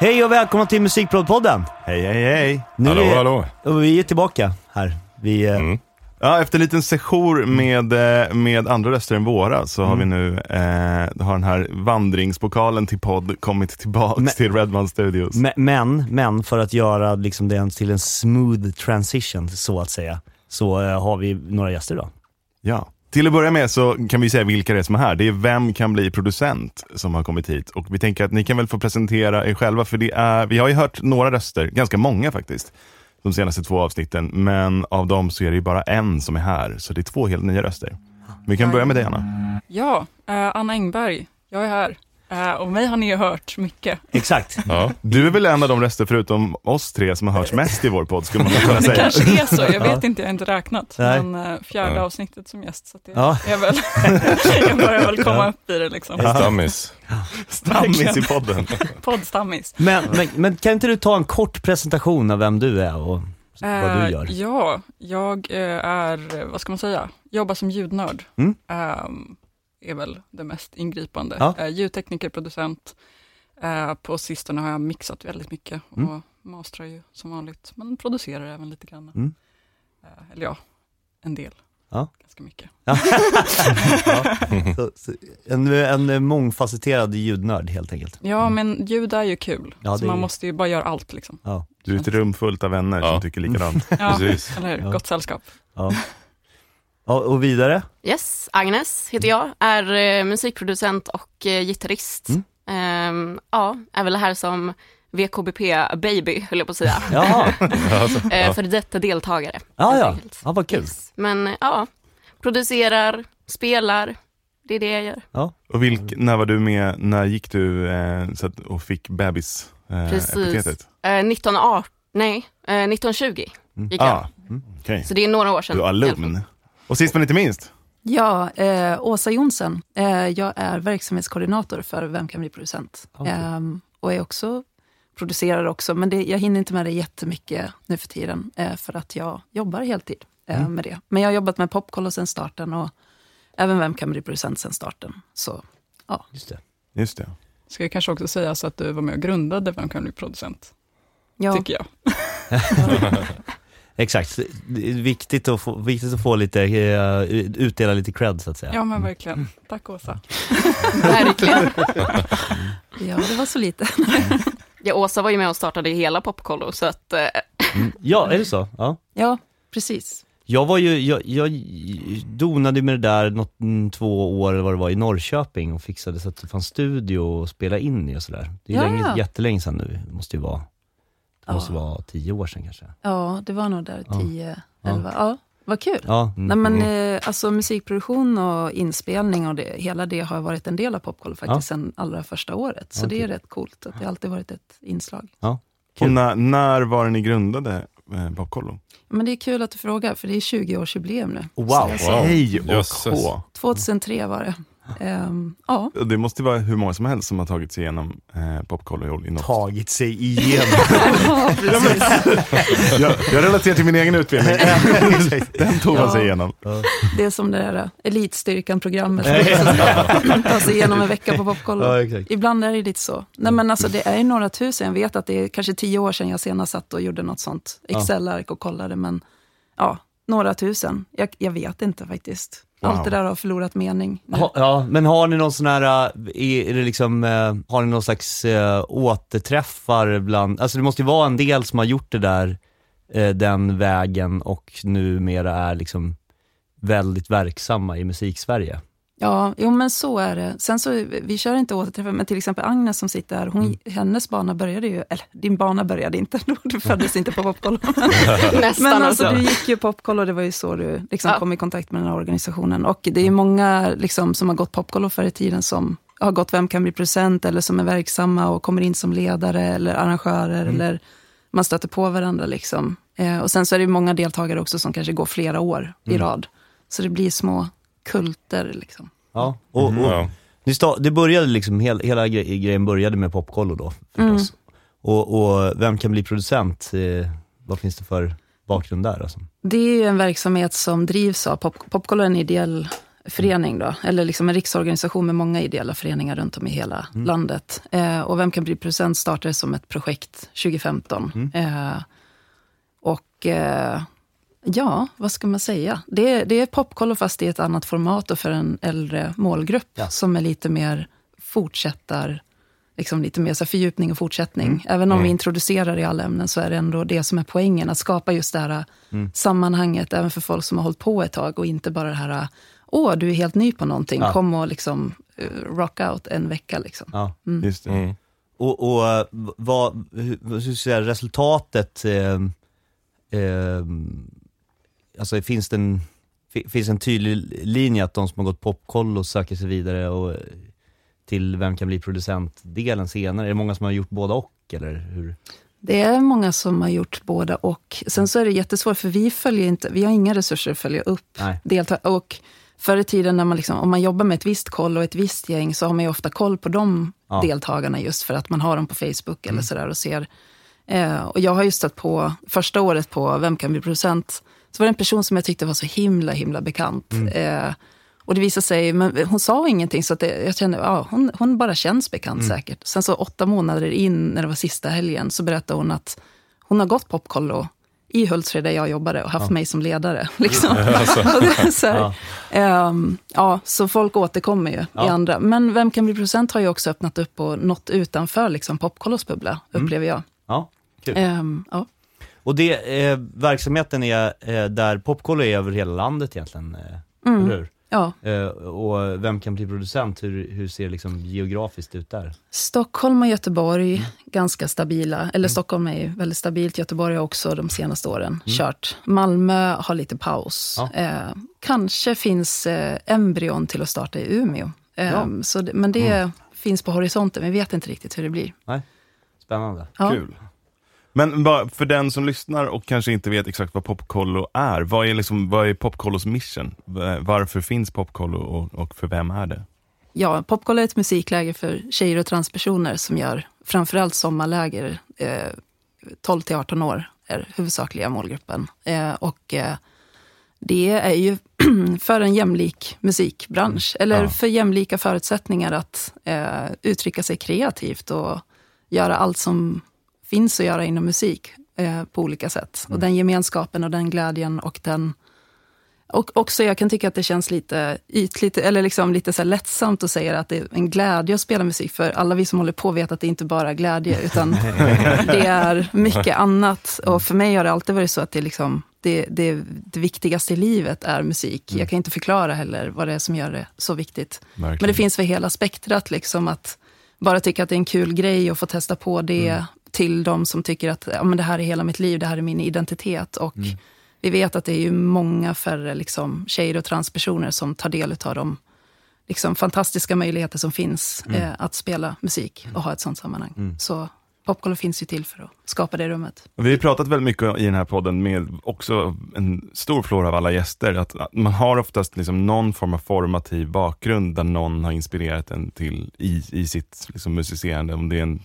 Hej och välkomna till Musikprodpodden. Hej, hej, hej. Nu Hallå, är, hallå. Och vi är tillbaka här. Vi, eh, Mm. Ja, efter en liten sejour med, eh, med andra röster än våra så har vi nu, eh, har den här vandringspokalen till podd kommit tillbaks Men- till Redman Studios. me- Men, men för att göra liksom den till en smooth transition så att säga, så eh, har vi några gäster idag. Ja. Till att börja med så kan vi säga vilka det är som är här. Det är Vem kan bli producent som har kommit hit. Och vi tänker att ni kan väl få presentera er själva, för det är, vi har ju hört några röster, ganska många faktiskt, de senaste två avsnitten. Men av dem så är det ju bara en som är här, så det är två helt nya röster. Vi kan börja med dig Anna. Ja, eh, Anna Engberg, jag är här. Eh, och mig har ni ju hört mycket. Exakt. Ja. Du är väl en av de röster förutom oss tre som har hörts mest i vår podd, skulle man kunna Det säga. kanske är så, jag vet inte, jag har inte räknat. Nej. Men eh, fjärde Ja. avsnittet som gäst, så det Ja. är väl, jag börjar väl komma upp i det liksom. Stammis. Stammis i podden. Poddstammis. Men, men, men kan inte du ta en kort presentation av vem du är och vad du Eh, gör? Ja, jag är, vad ska man säga, jobbar som ljudnörd. Mm. Ehm, är väl det mest ingripande. Ja. Eh, ljudtekniker, producent. Eh, på sistone har jag mixat väldigt mycket och Mm. mastrar ju som vanligt, men producerar även lite grann. Mm. Eh, eller ja, en del. Ja. Ganska mycket. ja. så, så, en, en mångfacetterad ljudnörd helt enkelt. Ja, men ljud är ju kul, Mm. Ja, så man är- måste ju bara göra allt liksom. Ja. Du är ett rum fullt av vänner Ja. som tycker likadant. Ja, Precis. eller hur? Ja. Gott sällskap. Ja. ja. Och vidare? Yes, Agnes heter jag, är eh, musikproducent och eh, gitarrist. Mm. Ehm, ja, är väl här som VKBP baby, höll jag på att säga. Jaha, Alltså, ja. För detta deltagare. ja, helt ja. enkelt. ja vad kul. Yes. Men ja, producerar, spelar, det är det jag gör. Och vilk, när var du med, när gick du eh, så att, och fick bebis eh, Precis. epitetet? Eh, 1918, nej, eh, 1920 gick jag. Ah, mm, okej. Så det är några år sedan. Du är alumn. Och sist men inte minst, Ja, eh, Åsa Jonsson. Eh, jag är verksamhetskoordinator för Vem kan bli producent? Okej. Ehm, och är också producerar också, men det, jag hinner inte med det jättemycket nu för tiden, eh, för att jag jobbar heltid eh, med det. Men jag har jobbat med Popkollo sen starten och även Vem kan bli producent sen starten. Så Just det. just det. Ska jag kanske också säga så att du var med och grundade Vem kan bli producent? ja, Tycker jag. Exakt. Det är viktigt att få, viktigt att få lite, eh, utdela lite cred så att säga. Ja, men verkligen. Tack Åsa. Verkligen. ja, det var så lite. Ja, Åsa var ju med och startade hela Popkollo, så att eh, Mm. Ja, är det så? Ja. Ja, precis. Jag var ju, jag, jag donade med det där något, mm, två år eller vad det var i Norrköping och fixade så att det fanns studio att spela in i och sådär. Det är Ja. länge, jättelänge sedan nu, måste ju vara, det måste Ja. vara tio år sedan kanske. Ja, det var nog där Ja. 10, 11. Ja, vad kul. Ja, Nej, mm. men, eh, alltså, musikproduktion och inspelning och det, hela det har varit en del av Popkollo faktiskt sen allra första året. Så Ja, det kul. är rätt coolt att det alltid varit ett inslag. Och när, när var det ni grundade eh, Popkollo? Men det är kul att du frågar, för det är 20-årsjubileum nu. Wow. Hej och Jösses. hå. 2003 var det. Ehm, ja, Det måste vara hur många som helst som har tagit sig igenom eh, Popkollo i något. Tagit sig igenom. ja jag, jag relaterar till min egen utbildning. Den tog man sig Ja. igenom. Det är som det där eh, Elitstyrkan-programmet ta sig igenom en vecka på exakt. Ibland är det lite så. Nej, men alltså, det är ju några tusen. Jag vet att det är kanske tio år sedan jag senast satt och gjorde något sånt Excel-ark och kollade. Men ja, några tusen. Jag, jag vet inte faktiskt. Allt Wow. det där har förlorat mening. nu. Ha, ja, men har ni någon sån här, äh, är, det liksom, äh, har ni någon slags äh, återträffar bland, alltså det måste ju vara en del som har gjort det där, äh, den vägen och numera är liksom väldigt verksamma i musiksverige. Ja, jo men så är det. Sen så, vi kör inte återträffar, men till exempel Agnes som sitter här, hon, hennes bana började ju, eller din bana började inte, du föddes inte på Popkollo. Men alltså alltså. du gick ju Popkollo, det var ju så du liksom Ja. kom i kontakt med den här organisationen. Och det är många liksom, som har gått Popkollo förr i tiden som har gått Vem kan bli producent eller som är verksamma och kommer in som ledare eller arrangörer eller man stöter på varandra. Liksom. Eh, och sen så är det ju många deltagare också som kanske går flera år i rad. Så det blir små kulter. Liksom. Ja, och, och, Ja. ni sta, det började liksom, hel, hela gre grejen började med Popkollo då förstås. Och, och vem kan bli producent? Eh, vad finns det för bakgrund där? Alltså? Det är ju en verksamhet som drivs av Pop, Popkollo, är en ideell förening då, eller liksom en riksorganisation med många ideella föreningar runt om i hela Mm. landet. Eh, och Vem kan bli producent startade som ett projekt 2015. Mm. Eh, och eh, ja, vad ska man säga? Det, är- det är popkollo fast i ett annat format och för en äldre målgrupp Ja. som är lite mer fortsättar, liksom lite mer så fördjupning och fortsättning. Mm. Även om vi introducerar i alla ämnen så är det ändå det som är poängen, att skapa just det här Mm. sammanhanget även för folk som har hållit på ett tag och inte bara det här, åh, du är helt ny på någonting, Ja. kom och liksom eh, rock out en vecka. Liksom. Ja. Just det. Mm. Och, och vad, hur, jag säga, resultatet, eh, eh, alltså finns det en, fi- finns en tydlig linje att de som har gått popkollo söker sig vidare och, eh, till Vem kan bli producent-delen senare? Är det många som har gjort båda och eller hur? Det är många som har gjort båda och. Sen så är det jättesvårt, för vi följer inte, vi har inga resurser att följa upp deltagare. Och förr i tiden, när man liksom, om man jobbar med ett visst koll och ett visst gäng, så har man ju ofta koll på de Ja. Mm. deltagarna, just för att man har dem på Facebook eller sådär och ser. Eh, och jag har ju stött på, första året på Vem kan bli producent, så var det en person som jag tyckte var så himla, himla bekant. Mm. Eh, och det visade sig, men hon sa ingenting, så att det, jag kände, ja, hon, hon bara känns bekant Mm. säkert. Sen så åtta månader in, när det var sista helgen, så berättade hon att hon har gått popkollo i Hultsfred där jag jobbade och haft mig som ledare. Liksom. Är så, här, Ja. ehm, ja, så folk återkommer ju i Ja. andra. Men Vem kan bli producent har ju också öppnat upp och nått utanför liksom, popkollos bubbla, Mm. upplever jag. Ja, kul. Ehm, ja. Och det, eh, verksamheten är eh, där popkollo är över hela landet egentligen, eh, Mm. eller hur? Ja. Eh, och Vem kan bli producent, hur, hur ser det liksom geografiskt ut där? Stockholm och Göteborg, Mm. ganska stabila. Eller Stockholm är ju väldigt stabilt. Göteborg har också de senaste åren Mm. kört. Malmö har lite paus. Ja. Eh, kanske finns eh, embryon till att starta i Umeå. Eh, Ja. Mm. så det, men det finns på horisonten, men vi vet inte riktigt hur det blir. Spännande. Ja. Kul. Men bara för den som lyssnar och kanske inte vet exakt vad Popkollo är, vad är, liksom, vad är Popkollos mission? Va- Varför finns Popkollo och, och för vem är det? Ja, Popkollo är ett musikläger för tjejer och transpersoner som gör framförallt sommarläger. Eh, 12 till 18 år är huvudsakliga målgruppen. Eh, och eh, det är ju för en jämlik musikbransch, eller Ja. för jämlika förutsättningar att eh, uttrycka sig kreativt och göra allt som finns att göra inom musik eh, på olika sätt. Och den gemenskapen och den glädjen och den och också jag kan tycka att det känns lite ytligt, eller liksom lite så lättsamt att säga att det är en glädje att spela musik. För alla vi som håller på vet att det inte bara är glädje, utan det är mycket annat. Och för mig har det alltid varit så att det, liksom, det, det, det viktigaste i livet är musik. Jag kan inte förklara heller vad det är som gör det så viktigt. Verkligen. Men det finns för hela spektrat, liksom att bara tycka att det är en kul grej och få testa på det till de som tycker att ja, men det här är hela mitt liv, det här är min identitet. Och vi vet att det är ju många färre liksom, tjejer och transpersoner som tar del av de liksom, fantastiska möjligheter som finns eh, att spela musik och ha ett sånt sammanhang. Så Popkollo finns ju till för att skapa det rummet. Vi har pratat väldigt mycket i den här podden med också en stor flora av alla gäster, att att man har oftast liksom någon form av formativ bakgrund där någon har inspirerat en till i, i sitt liksom musicerande. Om det är en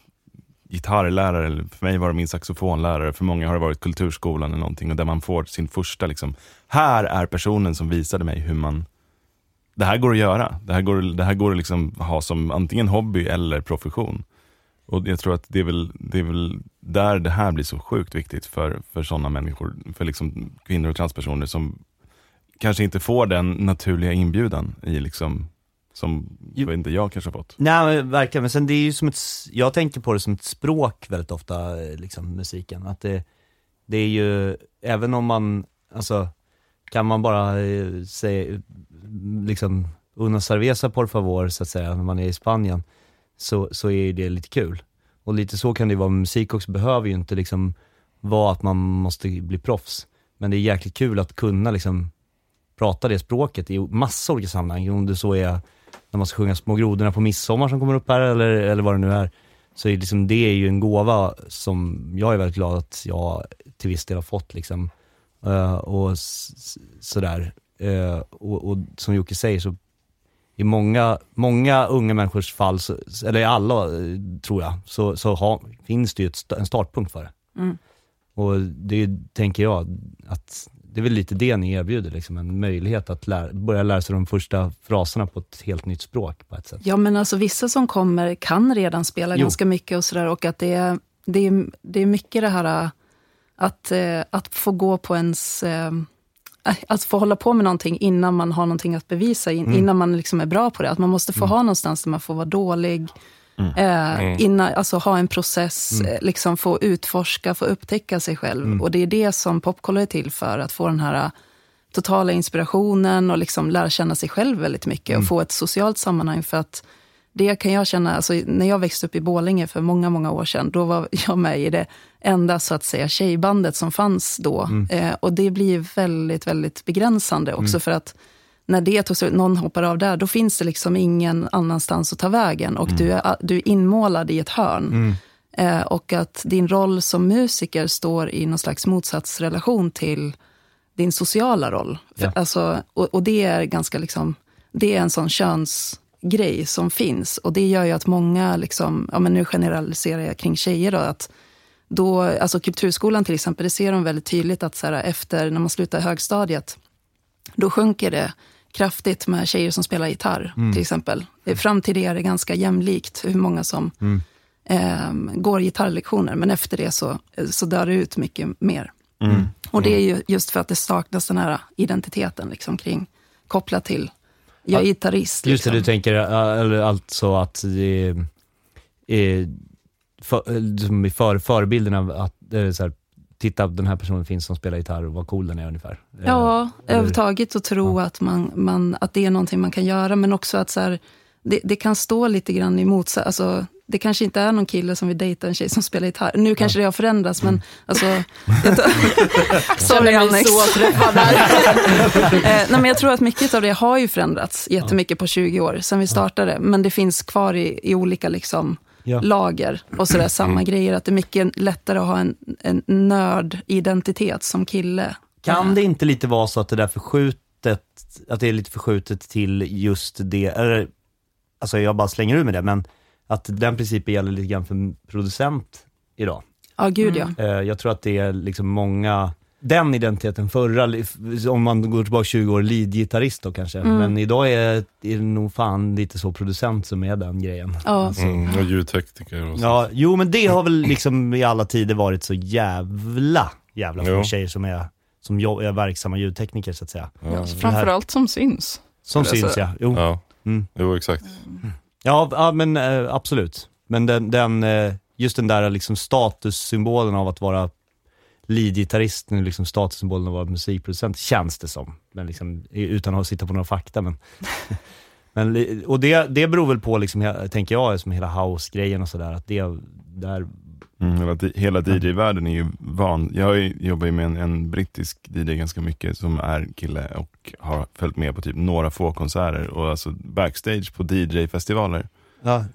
gitarrlärare, eller för mig var det min saxofonlärare, för många har det varit kulturskolan eller någonting, och där man får sin första, liksom, här är personen som visade mig hur man det här går att göra. Det här går, det här går att liksom ha som antingen hobby eller profession. Och jag tror att det är väl, det är väl där det här blir så sjukt viktigt för, för sådana människor, för liksom kvinnor och transpersoner som kanske inte får den naturliga inbjudan i liksom, som Jo. inte, jag kanske har fått. Nej men verkligen, men sen det är ju som ett, jag tänker på det som ett språk väldigt ofta, eh, liksom musiken. Att det, det är ju, även om man, alltså, kan man bara eh, säga, liksom, una cerveza por favor, så att säga, när man är i Spanien, så, så är det lite kul. Och lite så kan det ju vara med musik också, behöver ju inte liksom vara att man måste bli proffs. Men det är jäkligt kul att kunna liksom prata det språket i massa olika sammanhang. Om det så är när man ska sjunga Små grodorna på midsommar som kommer upp här eller, eller vad det nu är. Så är liksom, det är ju en gåva som jag är väldigt glad att jag till viss del har fått liksom. Eh, och sådär. Eh, och, och som Jocke säger så i många, många unga människors fall, så, eller i alla eh, tror jag, så, så har, finns det ju ett, en startpunkt för det. Mm. Och det tänker jag att det är väl lite det ni erbjuder, liksom, en möjlighet att lära, börja lära sig de första fraserna på ett helt nytt språk på ett sätt. Ja, men alltså vissa som kommer kan redan spela Jo. ganska mycket och sådär. Och att det är, det, är, det är mycket det här att, eh, att få gå på ens... eh, Att få hålla på med någonting innan man har någonting att bevisa, Mm. innan man liksom är bra på det. Att man måste få ha någonstans där man får vara dålig. Eh, innan, alltså ha en process, Mm. eh, liksom få utforska, få upptäcka sig själv. Och det är det som popkollo är till för, att få den här eh, totala inspirationen och liksom lära känna sig själv väldigt mycket Mm. och få ett socialt sammanhang. För att det kan jag känna, alltså, när jag växte upp i Borlänge för många, många år sedan, då var jag med i det enda så att säga tjejbandet som fanns då. Mm. Eh, och det blir väldigt, väldigt begränsande också för att när det tog slut, någon hoppar av där, då finns det liksom ingen annanstans att ta vägen och du, är, du är inmålad i ett hörn. Eh, och att din roll som musiker står i någon slags motsatsrelation till din sociala roll. För, Ja. alltså, och, och det är ganska liksom, det är en sån könsgrej som finns. Och det gör ju att många, liksom, ja men nu generaliserar jag kring tjejer då, att då, alltså kulturskolan till exempel, det ser de väldigt tydligt att så här, efter, när man slutar högstadiet, då sjunker det kraftigt med tjejer som spelar gitarr, till exempel. Fram till det är det ganska jämlikt hur många som ehm, går gitarrlektioner, men efter det så, så dör det ut mycket mer. Och det är ju just för att det saknas den här identiteten liksom, kring, kopplat till, jag är gitarrist. Just det, liksom. du tänker äh, eller alltså att det är, för, för, förebilderna, att äh, så här, titta den här personen finns som spelar gitarr och vad cool den är ungefär. Ja, Eh, överhuvudtaget att tro att, man, man, att det är någonting man kan göra, men också att så här, det, det kan stå lite grann motsats. Alltså, det kanske inte är någon kille som vill dejta en tjej som spelar gitarr. Nu kanske det har förändrats, men alltså... Jag tar- Sorry Alex. så. Eh, nej, men jag tror att mycket av det har ju förändrats jättemycket på 20 år sedan vi startade. Men det finns kvar i, i olika liksom, Ja. lager och sådär, samma grejer. Att det är mycket lättare att ha en, en nördidentitet som kille. Kan det inte lite vara så att det där förskjutet, att det är lite förskjutet till just det, eller, alltså jag bara slänger ur med det, men att den principen gäller lite grann för producent idag. Ja, gud ja. Eh, Jag tror att det är liksom många, den identiteten förra, om man går tillbaka 20 år, lead-gitarrist då kanske. Men idag är, är det nog fan lite så producent som är den grejen. ja. Mm, och ljudtekniker och så. Ja, jo men det har väl liksom i alla tider varit så jävla, jävla få tjejer som är, som är verksamma ljudtekniker så att säga. Ja. Framförallt som syns. Som syns säga. ja, jo. Ja, Mm. jo exakt. Ja, ja men eh, absolut. Men den, den, eh, just den där liksom statussymbolen av att vara lead-gitarrist, nu liksom statussymbolen att vara musikproducent, känns det som. Men liksom, utan att sitta på några fakta. Men, men, och det, det beror väl på, liksom, tänker jag, som hela house-grejen och sådär, att det där, Mm, hela DJ-världen är ju van. Jag jobbar ju med en, en brittisk DJ ganska mycket som är kille och har följt med på typ några få konserter och alltså backstage på DJ-festivaler. Ja,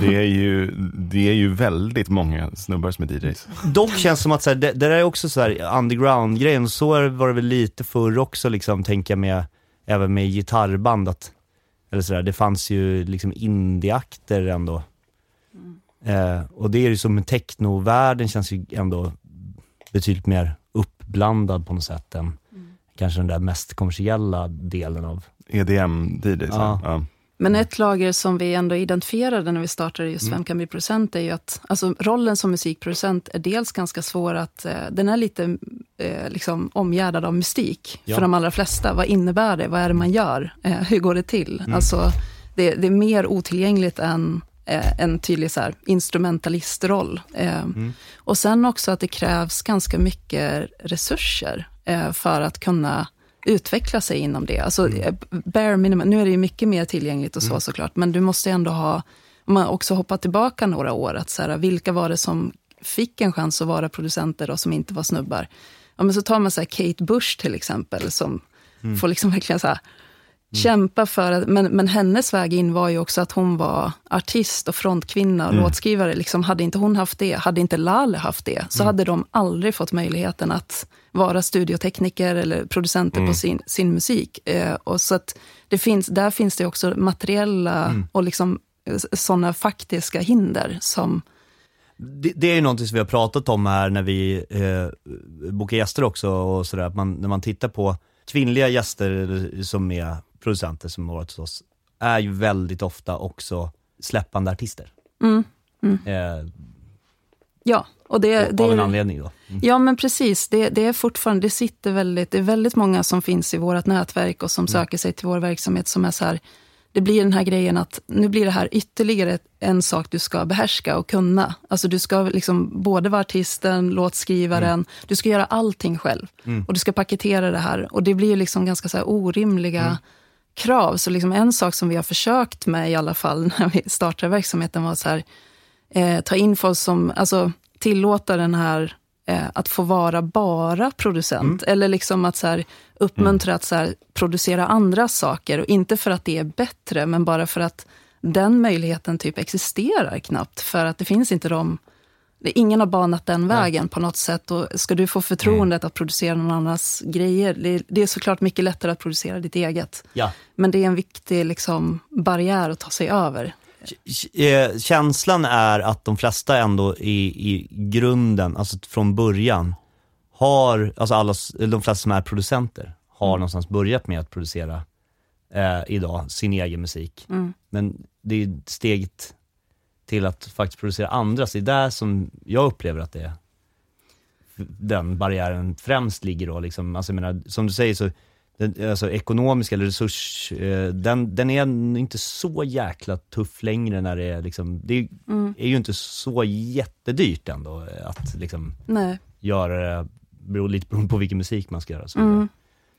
Det är ju, det är ju väldigt många snubbar som är DJs. Dock känns som att så här, det, det där är också så här underground-grejen, så var det väl lite förr också, liksom, tänker jag med, även med gitarrband, att, eller så där, det fanns ju liksom indieakter ändå. Eh, och det är ju som technovärlden känns ju ändå betydligt mer uppblandad på något sätt än kanske den där mest kommersiella delen av, EDM-DJs. Ja. Ja. Men ett lager som vi ändå identifierade när vi startade just Vem kan bli producent är ju att alltså, rollen som musikproducent är dels ganska svår att, eh, den är lite eh, liksom omgärdad av mystik Ja. för de allra flesta. Vad innebär det? Vad är det man gör? Eh, hur går det till? Alltså, det, det är mer otillgängligt än eh, en tydlig så här, instrumentalistroll. Eh, Och sen också att det krävs ganska mycket resurser eh, för att kunna utveckla sig inom det. Alltså, eh, bare minimum, nu är det ju mycket mer tillgängligt och så såklart, men du måste ändå ha, om man också hoppar tillbaka några år, att så här, vilka var det som fick en chans att vara producenter och som inte var snubbar? Ja, men så tar man så här Kate Bush till exempel, som får liksom verkligen så här, kämpa för att, men, men hennes väg in var ju också att hon var artist och frontkvinna och låtskrivare. Liksom, hade inte hon haft det, hade inte Lale haft det, så hade de aldrig fått möjligheten att vara studiotekniker eller producenter på sin, sin musik. Eh, och så att det finns, där finns det också materiella och liksom sådana faktiska hinder som det, det är ju någonting som vi har pratat om här när vi eh, bokar gäster också och sådär, att man, när man tittar på kvinnliga gäster som är producenter som har varit hos oss, är ju väldigt ofta också släppande artister. Mm. Eh, Ja, och det, det av en anledning då. Mm. Ja, men precis. Det, det är fortfarande, det sitter väldigt, det är väldigt många som finns i vårt nätverk och som söker sig till vår verksamhet som är så här, det blir den här grejen att nu blir det här ytterligare en sak du ska behärska och kunna. Alltså du ska liksom både vara artisten, låtskrivaren, du ska göra allting själv. Och du ska paketera det här. Och det blir ju liksom ganska så orimliga krav. Så liksom en sak som vi har försökt med i alla fall när vi startade verksamheten var så här, eh, ta in folk som, alltså tillåta den här eh, att få vara bara producent. Eller liksom att så här, uppmuntra att så här, producera andra saker. Och inte för att det är bättre, men bara för att den möjligheten typ existerar knappt. För att det finns inte de... Ingen har banat den vägen på något sätt. Och ska du få förtroendet att producera någon annans grejer, det, det är såklart mycket lättare att producera ditt eget. Ja. Men det är en viktig liksom, barriär att ta sig över. Eh, känslan är att de flesta ändå i, i grunden, alltså från början, har, alltså alla, de flesta som är producenter, har någonstans börjat med att producera eh, idag sin egen musik. Men det är steget till att faktiskt producera andras, det är där som jag upplever att det är den barriären främst ligger då. Liksom. Alltså, jag menar, som du säger så, den, alltså, ekonomisk eller resurs, eh, den, den är inte så jäkla tuff längre när det är liksom, det är, är ju inte så jättedyrt ändå att liksom Nej. göra det, beror lite beroende på vilken musik man ska göra. Så Mm.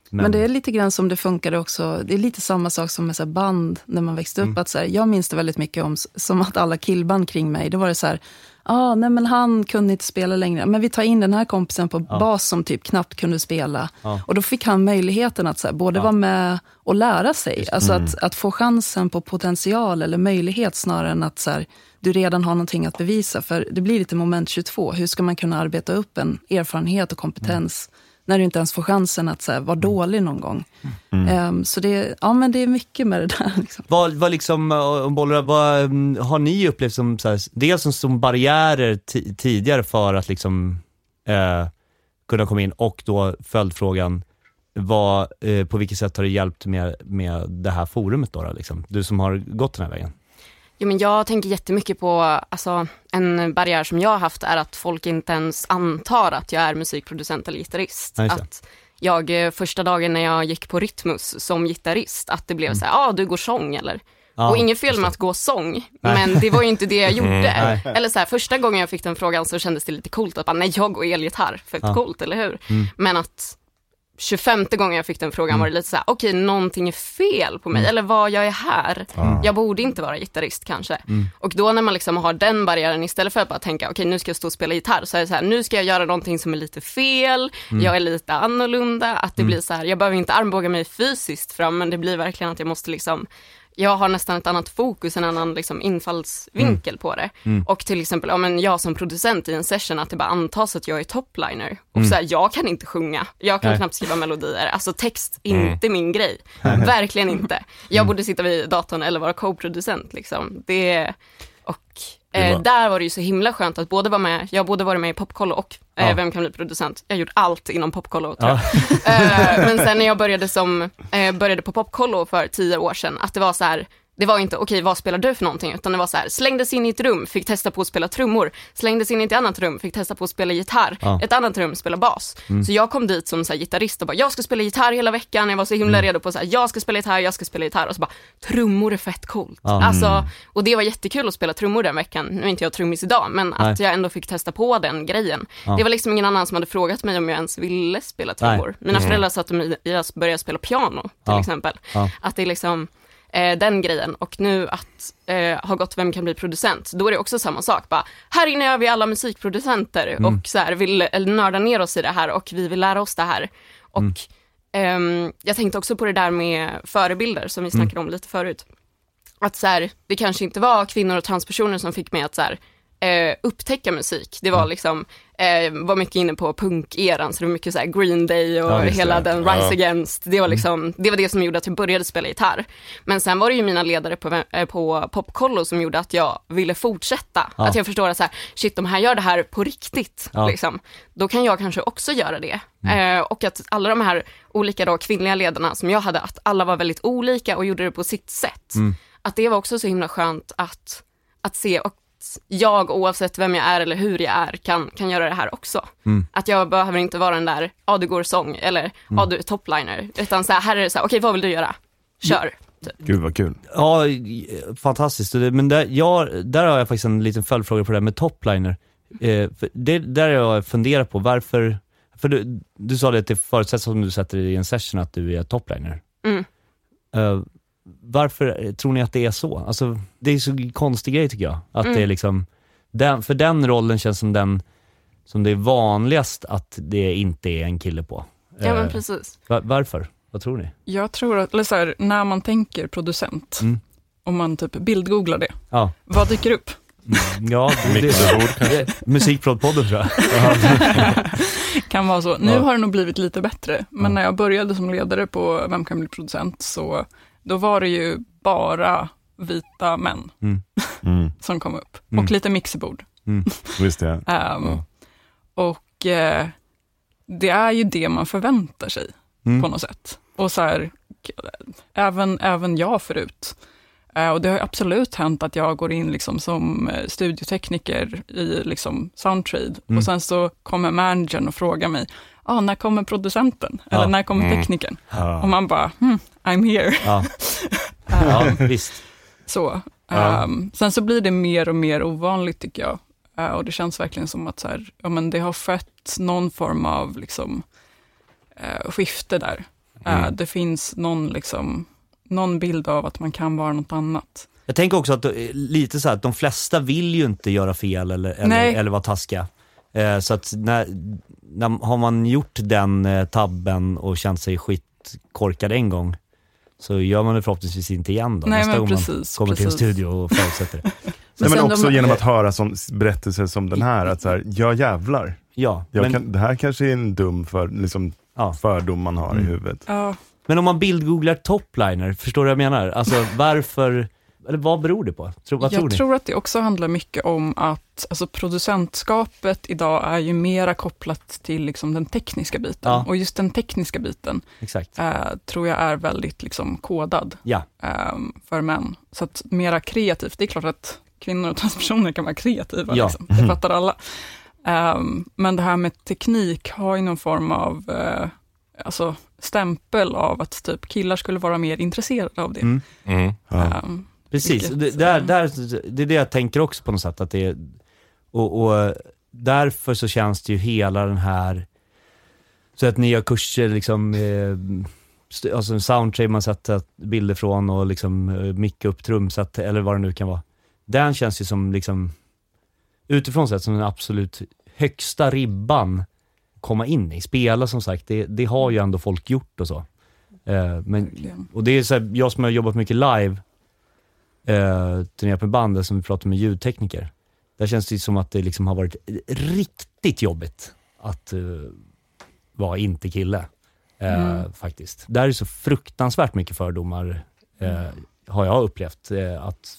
Men, Men, det är lite grann som det funkade också. Det är lite samma sak som med så band när man växte upp. Att så här, jag minns det väldigt mycket om, som att alla killband kring mig, då var det så här, ah, nej men han kunde inte spela längre. Men vi tar in den här kompisen på bas som typ knappt kunde spela. Ja. Och då fick han möjligheten att så här, både vara med och lära sig. Alltså att, att få chansen på potential eller möjlighet snarare än att så här, du redan har någonting att bevisa. För det blir lite moment 22. Hur ska man kunna arbeta upp en erfarenhet och kompetens när du inte ens får chansen att så här, vara dålig någon gång? Ehm, så det, ja, men det är mycket med det där. Liksom. Vad, vad liksom, eh, bollar, vad mm, har ni upplevt som, så här, dels som, som barriärer ti- tidigare för att liksom eh, kunna komma in och då följdfrågan, vad, eh, på vilket sätt har det hjälpt med, med det här forumet då, då liksom? Du som har gått den här vägen. Jo, men jag tänker jättemycket på, alltså, en barriär som jag har haft är att folk inte ens antar att jag är musikproducent eller gitarrist. Det. Att jag eh, första dagen när jag gick på Rytmus som gitarrist, att det blev så här, ja ah, du går sång eller? Mm. Ja, och inget fel med att gå sång, men det var ju inte det jag gjorde. Nej. Eller så här, första gången jag fick den frågan så kändes det lite coolt att bara, nej jag går elgitarr, fett Ja. coolt, eller hur? Mm. Men att 25 gången jag fick den frågan var det lite så här, okej någonting är fel på mig, Mm. eller vad jag är här. Jag borde inte vara gitarrist kanske. Mm. Och då när man liksom har den barriären, istället för att bara tänka, okej nu ska jag stå och spela gitarr, så är det så här, nu ska jag göra någonting som är lite fel, Mm. jag är lite annorlunda, att det blir så här, jag behöver inte armbåga mig fysiskt fram, men det blir verkligen att jag måste liksom jag har nästan ett annat fokus, en annan liksom infallsvinkel på det. Och till exempel, ja, men jag som producent i en session, att det bara antas att jag är topliner. Och så här, jag kan inte sjunga, jag kan Nej. knappt skriva melodier. Alltså text, inte min grej. Verkligen inte. Jag borde sitta vid datorn eller vara co-producent liksom. Det, och eh, där var det ju så himla skönt att både vara med, jag har både varit med i Popkollo och eh, Ja. Vem kan bli producent? Jag har gjort allt inom Popkollo tror jag. Eh, men sen när jag började, som, eh, började på Popkollo för tio år sedan, att det var så här, det var inte okej vad spelar du för någonting, utan det var så här, slängdes in i ett rum, fick testa på att spela trummor, slängdes in i ett annat rum, fick testa på att spela gitarr, Ja. ett annat rum spela bas. Så jag kom dit som så här, gitarrist och bara, jag ska spela gitarr hela veckan, jag var så himla redo på så här, jag ska spela gitarr, jag ska spela gitarr, och så bara, trummor är fett coolt. Ja. Alltså, och det var jättekul att spela trummor den veckan, nu är inte jag trummis idag, men att Nej. jag ändå fick testa på den grejen. Ja. Det var liksom ingen annan som hade frågat mig om jag ens ville spela trummor. Nej. Mina föräldrar satte mig i att börja spela piano till exempel. Att det är liksom eh, den grejen och nu att eh, ha gått Vem kan bli producent, då är det också samma sak. Bara, här inne är vi alla musikproducenter Mm. och så här, vill nörda ner oss i det här och vi vill lära oss det här. Och Mm. ehm, jag tänkte också på det där med förebilder som vi Mm. snackade om lite förut. Att så här, det kanske inte var kvinnor och transpersoner som fick mig att så här, eh, upptäcka musik. Det var Mm. liksom eh, var mycket inne på punkeran, så det var mycket så här Green Day och Ja, hela det. den Ja. Rise Against. Det var, liksom, det var det som gjorde att jag började spela gitarr. Men sen var det ju mina ledare på, eh, på Popkollo som gjorde att jag ville fortsätta. Ja. Att jag förstår att så här, shit, de här gör det här på riktigt. Ja. Liksom. Då kan jag kanske också göra det. Mm. Eh, och att alla de här olika då, kvinnliga ledarna som jag hade, att alla var väldigt olika och gjorde det på sitt sätt. Mm. Att det var också så himla skönt att, att se och jag, oavsett vem jag är eller hur jag är, kan, kan göra det här också. Mm. Att jag behöver inte vara den där, ja du går sång eller ja du är topliner, utan så här, här är det så här, okej vad vill du göra? Kör. Gud vad kul. Ja, fantastiskt. Men där, jag, där har jag faktiskt en liten följdfråga på det här med topliner. Eh, för det, där har jag funderat på, varför, för du, du sa det att det förutsätts om du sätter dig i en session att du är topliner. Mm. Eh, varför tror ni att det är så? Alltså, det är så konstig grej tycker jag. Att Mm. det är liksom, den, för den rollen känns som den, som det är vanligast att det inte är en kille på. Ja men Eh, precis. va- varför? Vad tror ni? Jag tror att, eller så här, när man tänker producent, Mm. om man typ bildgooglar det, Ja, vad dyker upp? ja det, kanske. det, Musikprodpodden tror jag. Kan vara så. Nu Ja. har det nog blivit lite bättre, men Ja. när jag började som ledare på Vem kan bli producent, så då var det ju bara vita män Mm. som kom upp. Mm. Och lite mixerbord. Visst det. Ehm, Ja. Och eh, det är ju det man förväntar sig Mm. på något sätt. Och så här, även, även jag förut. Eh, och det har ju absolut hänt att jag går in liksom som eh, studiotekniker i liksom Soundtrade Mm. och sen så kommer managern och frågar mig, ah, när kommer producenten? Eller Ja. när kommer Mm. teknikern? Och Ja. man bara, hmm, I'm here. Ja, ja visst. Så. Ehm, sen så blir det mer och mer ovanligt tycker jag. Eh, och det känns verkligen som att så här, ja, men det har skett någon form av liksom, eh, skifte där. Eh, Mm. det finns någon, liksom, någon bild av att man kan vara något annat. Jag tänker också att lite så här, att de flesta vill ju inte göra fel eller, eller, eller vara taskiga. Eh, så att när, när, har man gjort den eh, tabben och känt sig skitkorkad en gång, så gör man det förhoppningsvis inte igen då, Nej, nästa men gång precis, man kommer till en precis. studio och förutsätter det. Nej, men sen också de- genom att höra som, berättelser som den här, att så här, ja jävlar. Ja, Jag men, kan, det här kanske är en dum för, liksom, ja. fördom man har i Mm. huvudet. Ja, men om man bildgooglar topliner, förstår du vad jag menar? Alltså varför, eller vad beror det på? Tror, vad jag tror ni? tror att det också handlar mycket om att alltså, producentskapet idag är ju mera kopplat till liksom, den tekniska biten. Ja. Och just den tekniska biten Exakt. eh, tror jag är väldigt liksom, kodad. Ja, ehm, för män. Så att mera kreativt, det är klart att kvinnor och transpersoner kan vara kreativa, Ja. liksom. det fattar alla. Ehm, men det här med teknik har ju någon form av eh, alltså, stämpel av att typ killar skulle vara mer intresserade av det. Mm. Mm. Ja. Ehm, Precis, det, där, där, det är det jag tänker också på något sätt. Att det är, och, och därför så känns det ju hela den här, så att ni gör kurser liksom, eh, alltså en soundtrack man sätter bilder från och liksom eh, micka upp trumset eller vad det nu kan vara. Den känns ju som liksom, utifrån sett som den absolut högsta ribban komma in i. Spela som sagt, det, det har ju ändå folk gjort och så. Eh, men verkligen. och det är så här, jag som har jobbat mycket live, eh, turnerat med bandet som vi pratar med ljudtekniker. Där känns det som att det liksom har varit riktigt jobbigt att eh, vara inte kille. Eh, Mm. Faktiskt. Där är så fruktansvärt mycket fördomar, eh, har jag upplevt. Eh, att,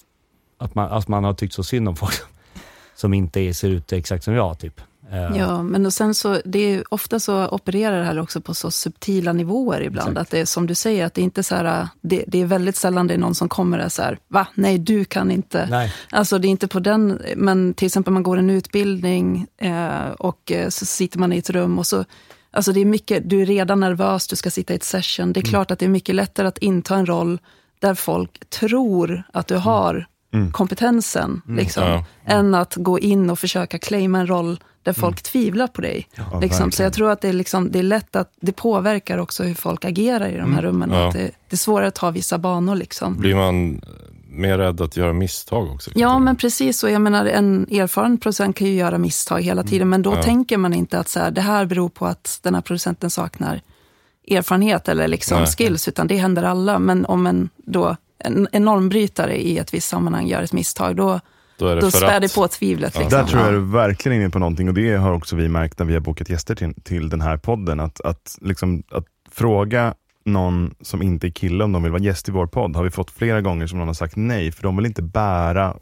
att, man, att man har tyckt så synd om folk som inte är, ser ut exakt som jag, typ. Eh, Ja, men och sen så, det är ofta så opererar det här också på så subtila nivåer ibland. Exakt. Att det är som du säger, att det är inte så här, det, det är väldigt sällan det är någon som kommer och så här, va, nej du kan inte. Nej. Alltså det är inte på den, men till exempel man går en utbildning eh, och eh, så sitter man i ett rum och så, alltså det är mycket, du är redan nervös, du ska sitta i ett session. Det är klart att det är mycket lättare att inta en roll där folk tror att du har Mm. kompetensen, liksom, Ja. än att gå in och försöka claima en roll där folk tvivlar på dig. Ja, liksom. Så jag tror att det är, liksom, det är lätt att det påverkar också hur folk agerar i de här rummen. Ja. Att det, det är svårare att ta vissa banor. Liksom. Blir man mer rädd att göra misstag också? Ja, men precis så. Jag menar, en erfaren producent kan ju göra misstag hela tiden, men då Ja. tänker man inte att så här, det här beror på att den här producenten saknar erfarenhet eller liksom Nej. skills, utan det händer alla. Men om en, då, en, en normbrytare i ett visst sammanhang gör ett misstag, då, Då är det Då för spär det att. på tvivlet. Liksom. Där tror jag Ja. du verkligen inne på någonting och det har också vi märkt när vi har bokat gäster till, till den här podden. Att, att, liksom, att fråga någon som inte är kille om de vill vara gäst i vår podd har vi fått flera gånger som någon har sagt nej, för de vill inte bära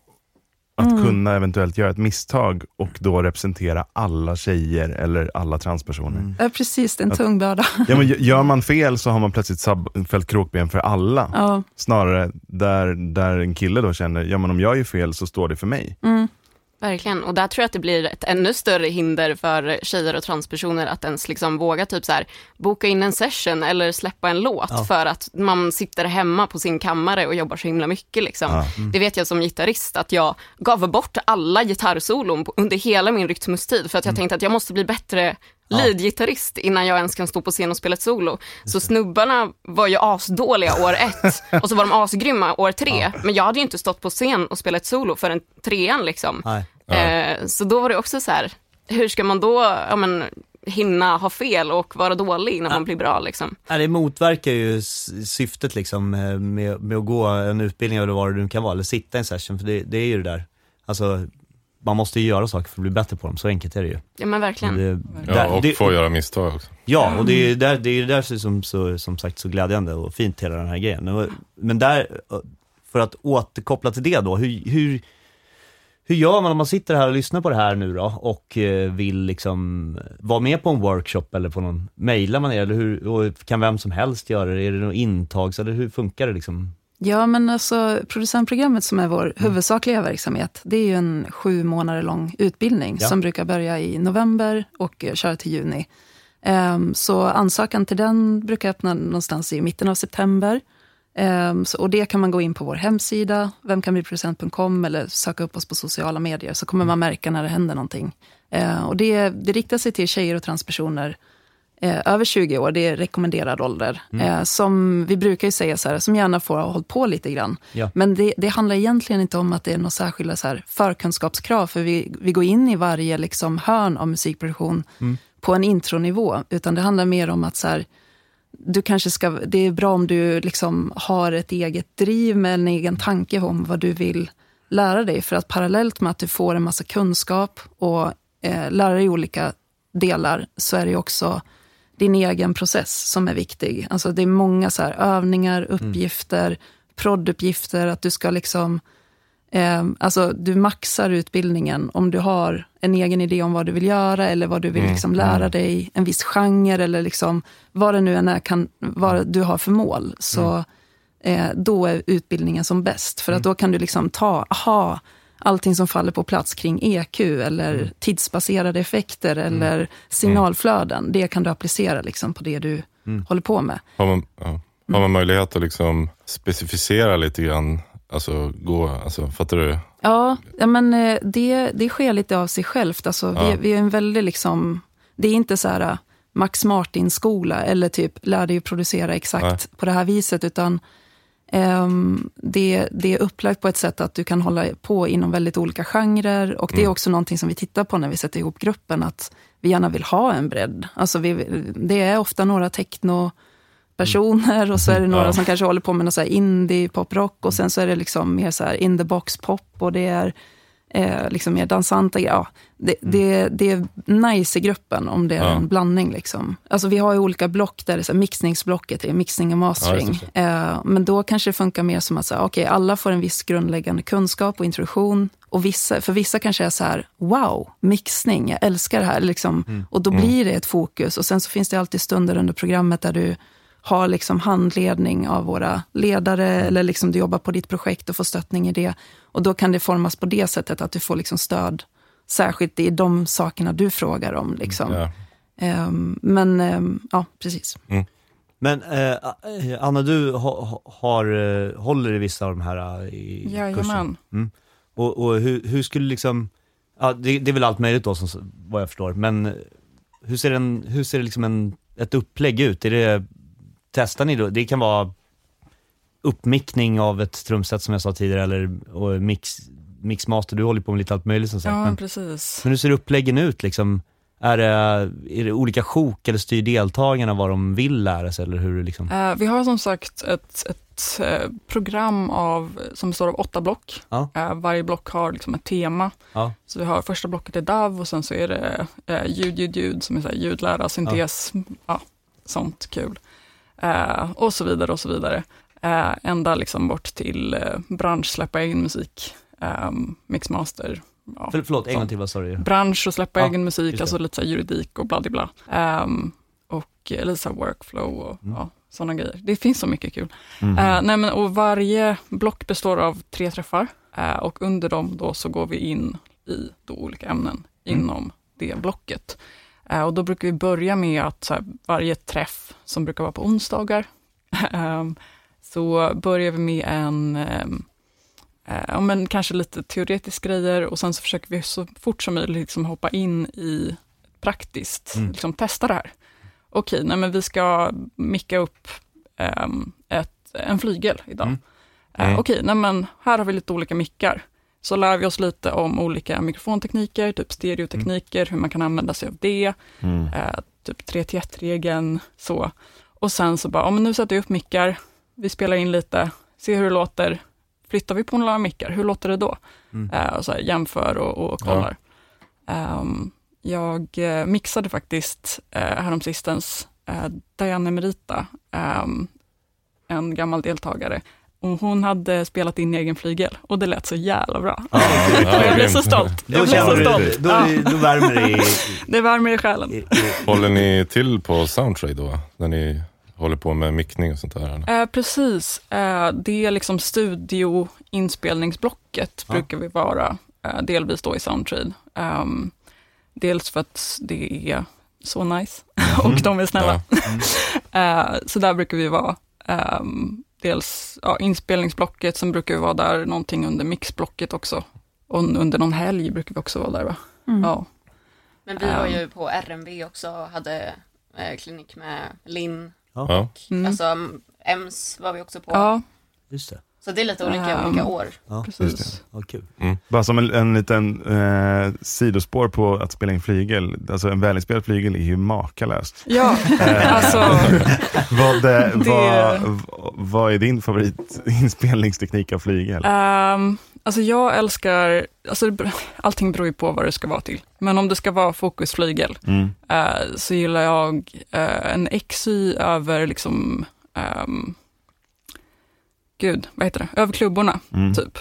att Mm. kunna eventuellt göra ett misstag och då representera alla tjejer eller alla transpersoner. Mm. Ja, precis, det är en tung börda. Ja, men gör man fel så har man plötsligt sab- fällt krokben för alla. Ja. Snarare där, där en kille då känner, ja men om jag gör fel så står det för mig. Mm. Verkligen, och där tror jag att det blir ett ännu större hinder för tjejer och transpersoner att ens liksom våga typ så här, boka in en session eller släppa en låt Ja. för att man sitter hemma på sin kammare och jobbar så himla mycket. Liksom. Ja. Det vet jag som gitarrist att jag gav bort alla gitarrsolon under hela min rytmustid för att jag tänkte att jag måste bli bättre Ja. leadgitarrist innan jag ens kan stå på scen och spela ett solo. Så snubbarna var ju asdåliga år ett och så var de asgrymma år tre. Men jag hade ju inte stått på scen och spelat ett solo förrän trean liksom. Nej. Ja. Eh, så då var det också så här, hur ska man då ja, men, hinna ha fel och vara dålig när man blir bra liksom? Nej, det motverkar ju syftet liksom eh, med, med att gå en utbildning eller vad det nu kan vara, eller sitta i en session, för det, det är ju det där. Alltså, man måste ju göra saker för att bli bättre på dem, så enkelt är det ju. Ja men verkligen. Det, Ja, där- och det, få göra misstag också. Ja, och det är ju där, det är där som, så, som sagt så glädjande och fint hela den här grejen. Och- Men där, för att återkoppla till det då, hur, hur, hur gör man om man sitter här och lyssnar på det här nu då och eh, vill liksom vara med på en workshop eller på någon, mejlar man er eller hur, och kan vem som helst göra det? Är det något intags eller hur funkar det liksom? Ja, men alltså producentprogrammet som är vår huvudsakliga verksamhet, det är ju en sju månader lång utbildning Ja. som brukar börja i november och eh, köra till juni. Ehm, så ansökan till den brukar öppna någonstans i mitten av september. Ehm, så, och det kan man gå in på vår hemsida, vemkanbliproducent.com eller söka upp oss på sociala medier, så kommer man märka när det händer någonting. Ehm, och det, det riktar sig till tjejer och transpersoner eh, över 20 år, det är rekommenderad ålder. Eh, som vi brukar ju säga så här, som gärna får ha hållit på lite grann. Ja. Men det, det handlar egentligen inte om att det är några särskilda så här, förkunskapskrav, för vi, vi går in i varje liksom, hörn av musikproduktion på en intronivå, utan det handlar mer om att så här, du kanske ska, det är bra om du liksom har ett eget driv med en egen tanke om vad du vill lära dig. För att parallellt med att du får en massa kunskap och eh, lära dig olika delar, så är det också din egen process som är viktig. Alltså det är många så här övningar, uppgifter, prodduppgifter, att du ska liksom Eh, alltså du maxar utbildningen om du har en egen idé om vad du vill göra eller vad du vill liksom lära dig, en viss genre eller liksom vad det nu än är kan, vad du har för mål. Så eh, då är utbildningen som bäst. För att då kan du liksom ta, aha, allting som faller på plats kring EQ eller tidsbaserade effekter eller signalflöden. Det kan du applicera liksom på det du håller på med. Har man, ja. har man möjlighet att liksom specificera lite grann? Alltså, gå, alltså, fattar du? Ja, men eh, det, det sker lite av sig självt. Alltså, Ja. vi, vi är en väldigt liksom, det är inte så här eh, Max Martin-skola eller typ lär dig att producera exakt Nej. på det här viset, utan ehm, det, det är upplagt på ett sätt att du kan hålla på inom väldigt olika genrer och det är också någonting som vi tittar på när vi sätter ihop gruppen, att vi gärna vill ha en bredd. Alltså vi, det är ofta några techno personer och så är det några Ja. som kanske håller på med något så här indie poprock och sen så är det liksom mer så här in the box pop och det är eh, liksom mer dansanta. Ja, det, det, det är nice i gruppen om det är Ja. en blandning. Liksom. Alltså vi har ju olika block där det är så här, mixningsblocket är mixning och mastering. Ja, eh, men då kanske det funkar mer som att så här, okay, alla får en viss grundläggande kunskap och introduktion. Och vissa, för vissa kanske är så här, wow, mixning, jag älskar det här. Liksom. Och då blir det ett fokus. Och sen så finns det alltid stunder under programmet där du har liksom handledning av våra ledare eller liksom du jobbar på ditt projekt och får stöttning i det. Och då kan det formas på det sättet att du får liksom stöd, särskilt i de sakerna du frågar om. Liksom. Ja. Ehm, men ehm, ja, precis. Men eh, Anna, du ha, har, eh, håller i vissa av de här eh, i? Jajamän. Mm. Och, och hur, hur skulle liksom, ja det, det är väl allt möjligt då som, vad jag förstår, men hur ser, en, hur ser det liksom en, ett upplägg ut? Är det, testar ni då, det kan vara uppmickning av ett trumset som jag sa tidigare, eller och mix, mixmaster, du håller på med lite allt möjligt som sagt. Ja, men, precis. men hur ser uppläggen ut liksom? Är det, är det olika sjok eller styr deltagarna vad de vill lära sig eller hur liksom? Eh, vi har som sagt ett, ett eh, program av, som består av åtta block. Ja. Eh, varje block har liksom ett tema. Ja. Så vi har första blocket är DAV och sen så är det eh, ljud, ljud, ljud som är så här ljudlära, syntes, ja. sånt kul. Eh, och så vidare och så vidare. Eh, ända liksom bort till eh, bransch, släppa egen musik, eh, mixmaster. Ja, För, förlåt, en gång till, vad sa du? bransch och släppa Ja, egen musik, alltså lite så här juridik och bla bla. Ehm, och eh, lite så här workflow och Mm. ja, sådana grejer. Det finns så mycket kul. Mhm. Eh, nej men, och varje block består av tre träffar eh, och under dem då så går vi in i då olika ämnen Mm. inom det blocket. Eh, och då brukar vi börja med att här, varje träff som brukar vara på onsdagar, ehm, så börjar vi med en ehm, Eh, ja, men kanske lite teoretiska grejer och sen så försöker vi så fort som möjligt liksom hoppa in i praktiskt, Mm. liksom testa det här. Okej, nej men vi ska micka upp ehm, ett, en flygel idag. Mm. Eh, Mm. Okej, nej men här har vi lite olika mickar. Så lär vi oss lite om olika mikrofontekniker, typ stereotekniker, hur man kan använda sig av det, Mm. eh, typ 3 till 1-regeln, så. Och sen så bara, ja, men nu sätter jag upp mickar, vi spelar in lite, ser hur det låter, flyttar vi på några mickar, hur låter det då? Mm. Eh, och så här, jämför och, och kollar. Ehm, jag eh, mixade faktiskt eh, häromsistens eh, Diana Merita, ehm, en gammal deltagare. Och hon hade spelat in egen flygel och det lät så jävla bra. Ja, Och jag blev så stolt. Då Jag blev så stolt. du, då, Ja, då värmer det i, det värmer i själen. Håller ni till på Soundtrade då? När ni håller på med mickning och sånt där? Eh, precis, eh, det är liksom studioinspelningsblocket Ja. brukar vi vara, eh, delvis då i Soundtrade. Ehm, dels för att det är så nice och de är snälla. Eh, så där brukar vi vara. ehm, dels ja, inspelningsblocket, sen brukar vi vara där någonting under mixblocket också. Och under någon helg brukar vi också vara där va? Mm. Ja. Men vi var Ehm. ju på RMV också, hade eh, klinik med Linn. Ja. Mm. Alltså EMS var vi också på. ja, just det. Så det är lite olika, Ehm. olika år. Ja, precis. ja, kul. Bara som en, en liten eh, sidospår på att spela in flygel. Alltså en välinspelad flygel är ju makalöst. Ja, Eh, alltså, vad, eh, Det- vad, vad är din favoritinspelningsteknik av flygel? Um, alltså jag älskar, alltså allting beror ju på vad det ska vara till. Men om det ska vara fokusflygel Mm. eh, så gillar jag eh, en XY över liksom, ehm, gud, vad heter det, över klubborna Mm. typ.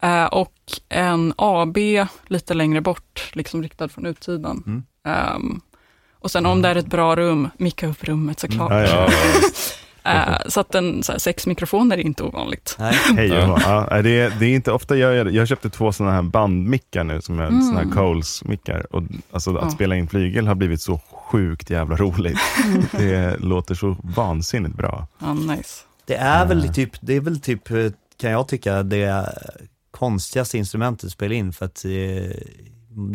Eh, och en AB lite längre bort, liksom riktad från utsidan. Mm. Ehm, och sen om det är ett bra rum, micka upp rummet såklart. Ja, ja. Eh, så att en, så här, sex mikrofoner är inte ovanligt. Nej. Hej Ja. ja, det, är, det är inte ofta jag gör det. Jag köpte två sådana här bandmickar nu, som är Mm. såna här Coles-mickar. Och, alltså, att Ja. spela in flygel har blivit så sjukt jävla roligt. det låter så vansinnigt bra. Ja, nice. Det är väl Eh. typ, det är väl typ, eh, kan jag tycka, det konstigaste instrumentet att spela in för att eh,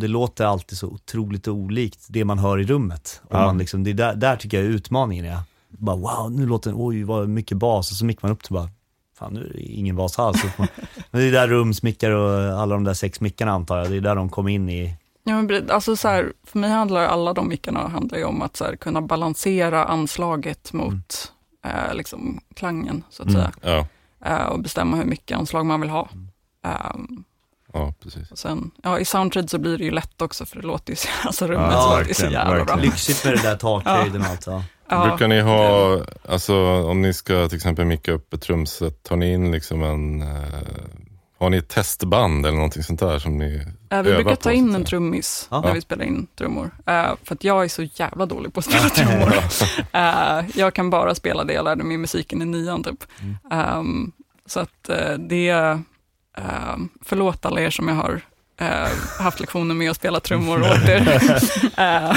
det låter alltid så otroligt olikt det man hör i rummet. Och Ja. man liksom, det är där, där tycker jag utmaningen är. Bara wow, nu låter den, oj vad mycket bas och så mickar man upp till bara, fan nu är det ingen bas alls. Men det är där rumsmickar och alla de där sex mickarna antar jag, det är där de kom in i, Ja, men alltså så här, för mig handlar alla de mickarna handlar ju om att så här, kunna balansera anslaget mot eh, liksom, klangen, så att Mm. säga. Ja, Eh, och bestämma hur mycket anslag man vill ha. Ehm, ja precis. och sen, ja, I Soundtrade så blir det ju lätt också, för det låter ju så, alltså rummet Ja, låter ju så verkligen, jävla bra. lyxigt med det där takhöjden och allt. Ja. Ja, Brukar ni ha, alltså om ni ska till exempel micka upp ett trumset, tar ni in liksom en, eh, har ni ett testband eller någonting sånt där som ni eh, vi brukar ta in en trummis Ja. när vi spelar in trummor. Eh, för att jag är så jävla dålig på att spela trummor. Eh, jag kan bara spela det jag lärde mig i musiken i nian typ. Ehm, så att uh, det, um, förlåt alla er som jag har haft lektioner med att spela trummor åt er.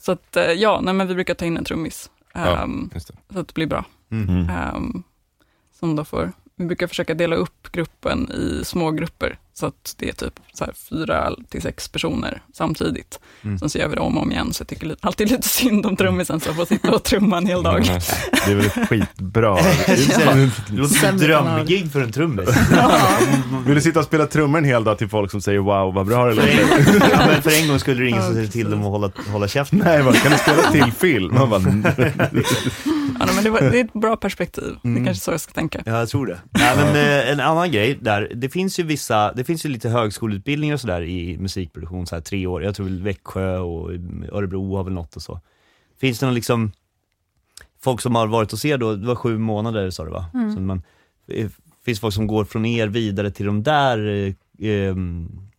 Så att ja, nej, men vi brukar ta in en trummis. Ja. Ehm, Just det. Så att det blir bra. Mm. Mm. Ehm, som då får, vi brukar försöka dela upp gruppen i små grupper. Så att det är typ så här fyra till sex personer samtidigt. Mm. Sen så gör vi det om och om igen, så jag tycker alltid lite synd om trummisen som får sitta och trumma en hel dag. Mm. Det är väl skitbra. Det låter som ett drömgig för en trummis. Vill du sitta och spela trummor en hel dag till folk som säger wow vad bra det För låter? en, ja, men för en gång skulle det ingen som säger till dem att hålla, hålla käften. Nej, vad, kan du spela till film? Man bara, Ja, nej, men det, var, det är ett bra perspektiv, det Mm. är kanske så jag ska tänka. Ja, jag tror det. Ja, men, eh, en annan grej där, det finns ju vissa, det finns ju lite högskoleutbildningar och sådär i musikproduktion, så här tre år. Jag tror väl Växjö och Örebro har väl något och så. Finns det någon liksom, folk som har varit hos er då, det var sju månader sa du va? Mm. Så man, eh, finns folk som går från er vidare till de där eh,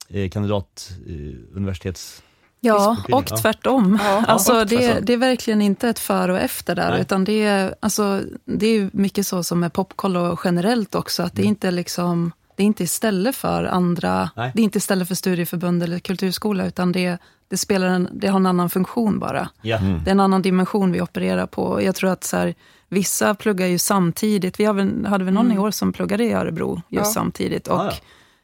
eh, kandidat, eh, universitets... Ja, och tvärtom. Ja, alltså, och det, tvärtom. det är verkligen inte ett före och efter där, Nej. utan det är, alltså, det är mycket så som med popkollo generellt också, att det är inte liksom det är inte istället för andra, Nej. det är inte istället för studieförbund eller kulturskola, utan det, det, spelar en, det har en annan funktion bara. Ja. Det är en annan dimension vi opererar på. Jag tror att så här, vissa pluggar ju samtidigt. Vi väl, hade väl någon i år som pluggade i Örebro just Ja. samtidigt. Och Ah, ja.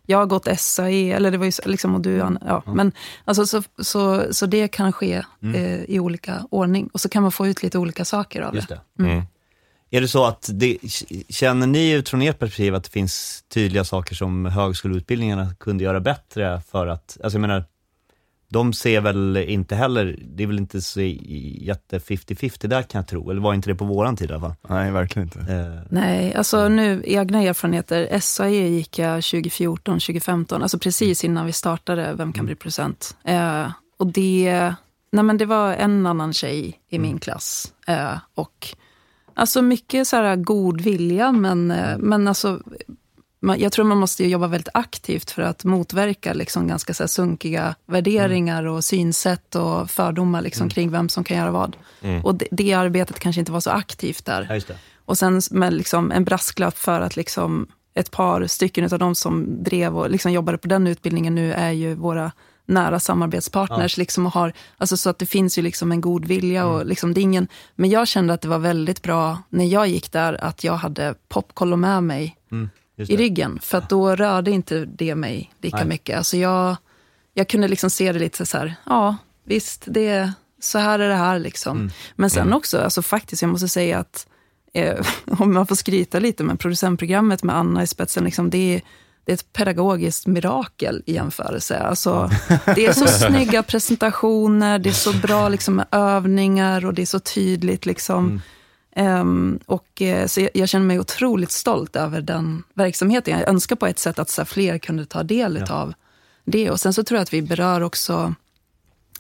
jag har gått SAE, eller det var ju så- liksom, och du, Anna, ja. Men alltså, så, så, så det kan ske eh, i olika ordning. Och så kan man få ut lite olika saker av Just det. det. Mm. Är det så att, det, känner ni utifrån ert perspektiv att det finns tydliga saker som högskoleutbildningarna kunde göra bättre för att, alltså jag menar, de ser väl inte heller, det är väl inte så jätte 50-50 där kan jag tro, eller var inte det på våran tid i alla fall? nej verkligen inte. Eh, Nej, alltså nu egna erfarenheter. SAE gick jag 2014, 2015, alltså precis innan vi startade Vem kan bli producent? Eh, och det, nej men det var en annan tjej i min klass. Eh, och alltså mycket så här god vilja, men, eh, men alltså jag tror man måste jobba väldigt aktivt för att motverka liksom ganska så här sunkiga värderingar och synsätt och fördomar liksom kring vem som kan göra vad. Och det, det arbetet kanske inte var så aktivt där. ja. Och sen med liksom en brasklapp för att liksom ett par stycken av de som drev och liksom jobbade på den utbildningen nu är ju våra nära samarbetspartners. Liksom och har, alltså så att det finns ju liksom en god vilja. Och liksom det ingen, men jag kände att det var väldigt bra när jag gick där att jag hade popkollo med mig Mm, i ryggen. För att då rörde inte det mig lika Nej. mycket. Alltså jag, jag kunde liksom se det lite så här, ja visst, det, så här är det här liksom. Mm. Men sen också, alltså faktiskt, jag måste säga att eh, om man får skryta lite med producentprogrammet med Anna i spetsen, liksom, det, det är ett pedagogiskt mirakel i jämförelse. Alltså, det är så snygga presentationer, det är så bra liksom, övningar och det är så tydligt. Liksom. Ehm, och, eh, så jag, jag känner mig otroligt stolt över den verksamheten. Jag önskar på ett sätt att så fler kunde ta del Ja. av det. Och sen så tror jag att vi berör också